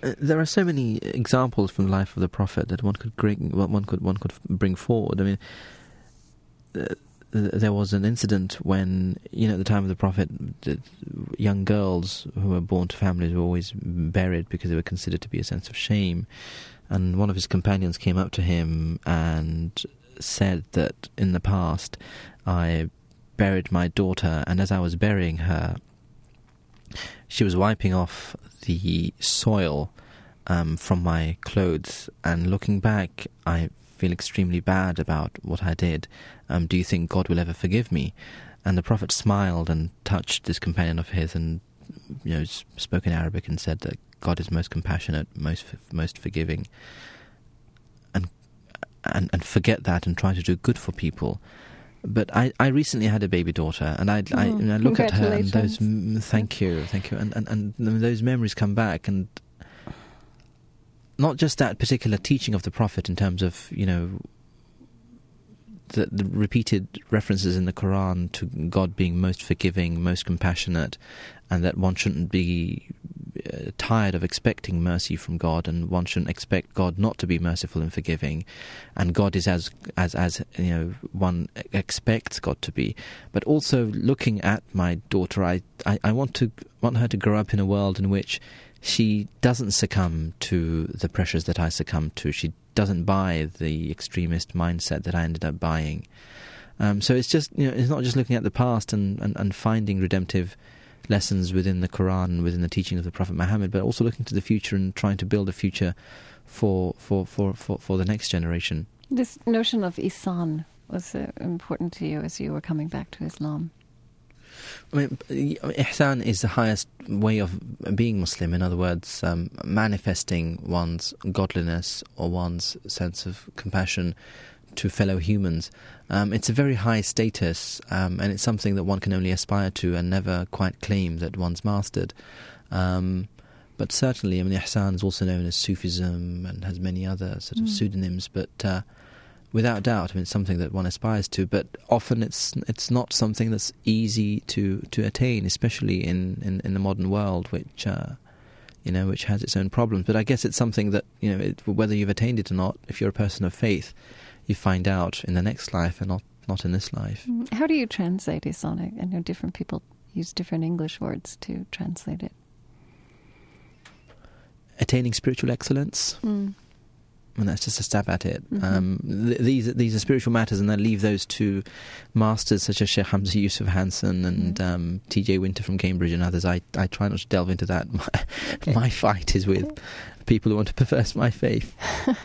Uh, there are so many examples from the life of the Prophet that one could bring, one could one could bring forward. I mean, uh, there was an incident when, you know, at the time of the Prophet, young girls who were born to families were always buried because they were considered to be a sense of shame. And one of his companions came up to him and said that in the past I buried my daughter, and as I was burying her, she was wiping off the soil um, from my clothes, and looking back, I feel extremely bad about what I did. Um, do you think God will ever forgive me? And the Prophet smiled and touched this companion of his and you know spoke in Arabic and said that God is most compassionate, most most forgiving, and and and forget that and try to do good for people. But I, I recently had a baby daughter, and I, oh, I, I look at her and those thank you, thank you, and, and and those memories come back, and not just that particular teaching of the Prophet in terms of, you know, the, the, repeated references in the Quran to God being most forgiving, most compassionate, and that one shouldn't be uh, tired of expecting mercy from God, and one shouldn't expect God not to be merciful and forgiving, and God is as as as you know one expects God to be. But also looking at my daughter, I, I, I want to want her to grow up in a world in which she doesn't succumb to the pressures that I succumbed to. She doesn't buy the extremist mindset that I ended up buying. Um, so it's just you know it's not just looking at the past and, and, and finding redemptive lessons within the Quran, and within the teaching of the Prophet Muhammad, but also looking to the future and trying to build a future for for, for, for, for the next generation. This notion of ihsan was uh, important to you as you were coming back to Islam. I mean, ihsan is the highest way of being Muslim. In other words, um, manifesting one's godliness or one's sense of compassion to fellow humans. Um, it's a very high status, um, and it's something that one can only aspire to and never quite claim that one's mastered. Um, but certainly, I mean, ihsan is also known as Sufism and has many other sort of mm. pseudonyms. But uh, without doubt, I mean, it's something that one aspires to, but often it's it's not something that's easy to, to attain, especially in, in, in the modern world, which uh, you know, which has its own problems. But I guess it's something that you know, it, whether you've attained it or not, if you're a person of faith, you find out in the next life, and not not in this life. Mm. How do you translate Isonic? I know different people use different English words to translate it. Attaining spiritual excellence. Mm. And that's just a stab at it. Mhm. Um, th- these these are spiritual matters, and I leave those to masters such as Sheikh Hamza Yusuf Hanson and Mm. um, T.J. Winter from Cambridge and others. I, I try not to delve into that. My, my fight is with people who want to perverse my faith.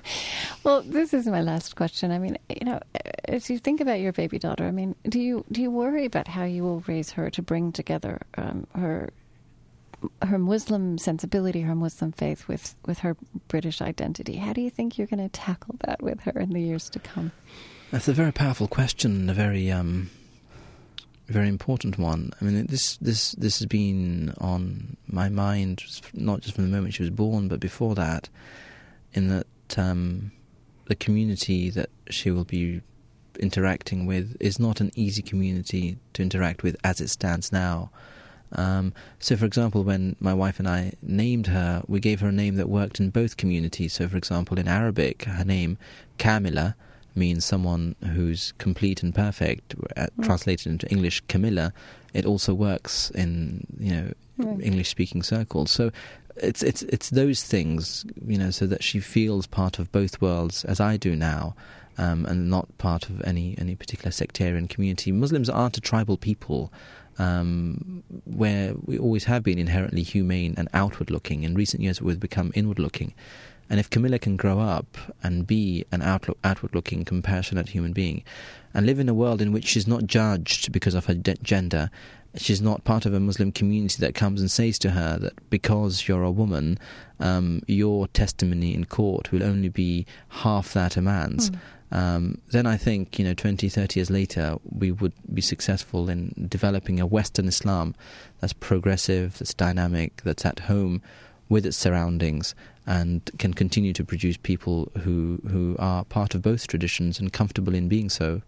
Well, this is my last question. I mean, you know, as you think about your baby daughter, I mean, do you do you worry about how you will raise her to bring together um, her her Muslim sensibility, her Muslim faith, with with her British identity? How do you think you're going to tackle that with her in the years to come? That's a very powerful question, a very um, very important one. I mean, this this this has been on my mind not just from the moment she was born, but before that, in that um, the community that she will be interacting with is not an easy community to interact with as it stands now. Um, so, for example, when my wife and I named her, we gave her a name that worked in both communities. So, for example, in Arabic, her name Kamila means someone who's complete and perfect. Uh, Mm. Translated into English, Camilla, it also works in you know Right. English-speaking circles. So it's it's it's those things, you know, so that she feels part of both worlds as I do now, um, and not part of any any particular sectarian community. Muslims aren't a tribal people. Um, where we always have been inherently humane and outward-looking. In recent years, we've become inward-looking. And if Camilla can grow up and be an outlook, outward-looking, compassionate human being, and live in a world in which she's not judged because of her de- gender, she's not part of a Muslim community that comes and says to her that because you're a woman, um, your testimony in court will only be half that a man's. Mm. Um, then I think, you know, 20, 30 years later, we would be successful in developing a Western Islam that's progressive, that's dynamic, that's at home with its surroundings, and can continue to produce people who, who are part of both traditions and comfortable in being so.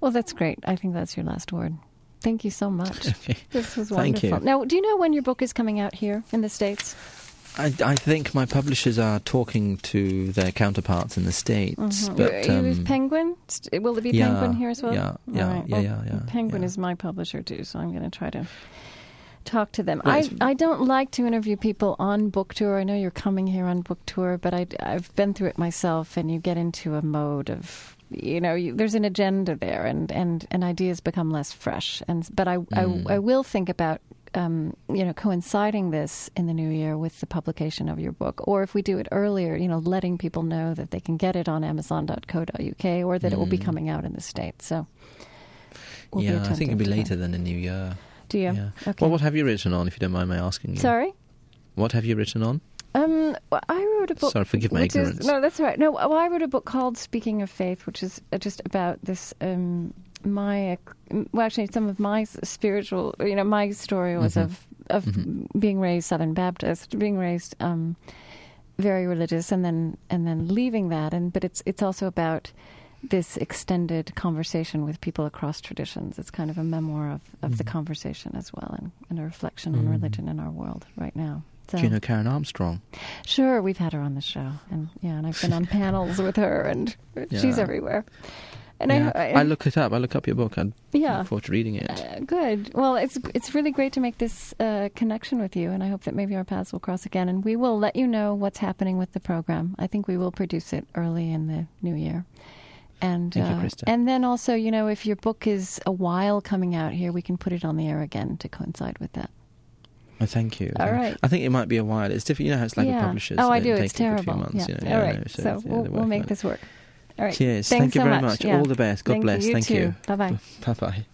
Well, that's great. I think that's your last word. Thank you so much. Okay. This was Thank wonderful. you. Now, do you know when your book is coming out here in the States? I, I think my publishers are talking to their counterparts in the States, Mhm. but Are you with um, Penguin? Will it be yeah, Penguin here as well? yeah, yeah, right. yeah, Well, yeah, yeah, Penguin yeah. is my publisher too, so I'm going to try to talk to them. I, I don't like to interview people on book tour. I know you're coming here on book tour, but I, I've been through it myself, and you get into a mode of you know you, there's an agenda there, and, and, and ideas become less fresh. And but I Mm. I, I will think about. Um, you know, coinciding this in the new year with the publication of your book, or if we do it earlier, you know, letting people know that they can get it on Amazon.co.uk or that it will be Mm. coming out in the States. So, we'll yeah, I think it'll be later than the new year. Do you? Yeah. Okay. Well, what have you written on, if you don't mind my asking you? Sorry. What have you written on? Um, well, I wrote a book. Sorry, forgive my which is- ignorance. no, that's all right. No, well, I wrote a book called "Speaking of Faith," which is uh, just about this. Um, my well, actually, some of my spiritual. You know, my story was Mhm. of of Mhm. being raised Southern Baptist, being raised um, very religious, and then and then leaving that. And but it's it's also about this extended conversation with people across traditions. It's kind of a memoir of, of the Mhm. conversation as well, and, and a reflection on Mm. religion in our world right now. So. Do you know Karen Armstrong? Sure, we've had her on the show, and yeah, and I've been on panels with her, and she's everywhere. And yeah. I, I look it up. I look up your book. I yeah, look forward to reading it. uh, good. Well, it's it's really great to make this uh, connection with you, and I hope that maybe our paths will cross again. And we will let you know what's happening with the program. I think we will produce it early in the new year. And Thank you, uh, Krista. and then also, you know, if your book is a while coming out here, we can put it on the air again to coincide with that. Oh, thank you. All right. I think it might be a while. It's different. You know how it's like yeah. with publishers. Oh, I do. It's terrible. months, yeah. you know, All I right. know, so yeah, we'll, we'll make this work. All right. Cheers. Thank you so very much. much. Yeah. All the best. God Thank bless. You Thank too. you. Bye bye. Bye bye.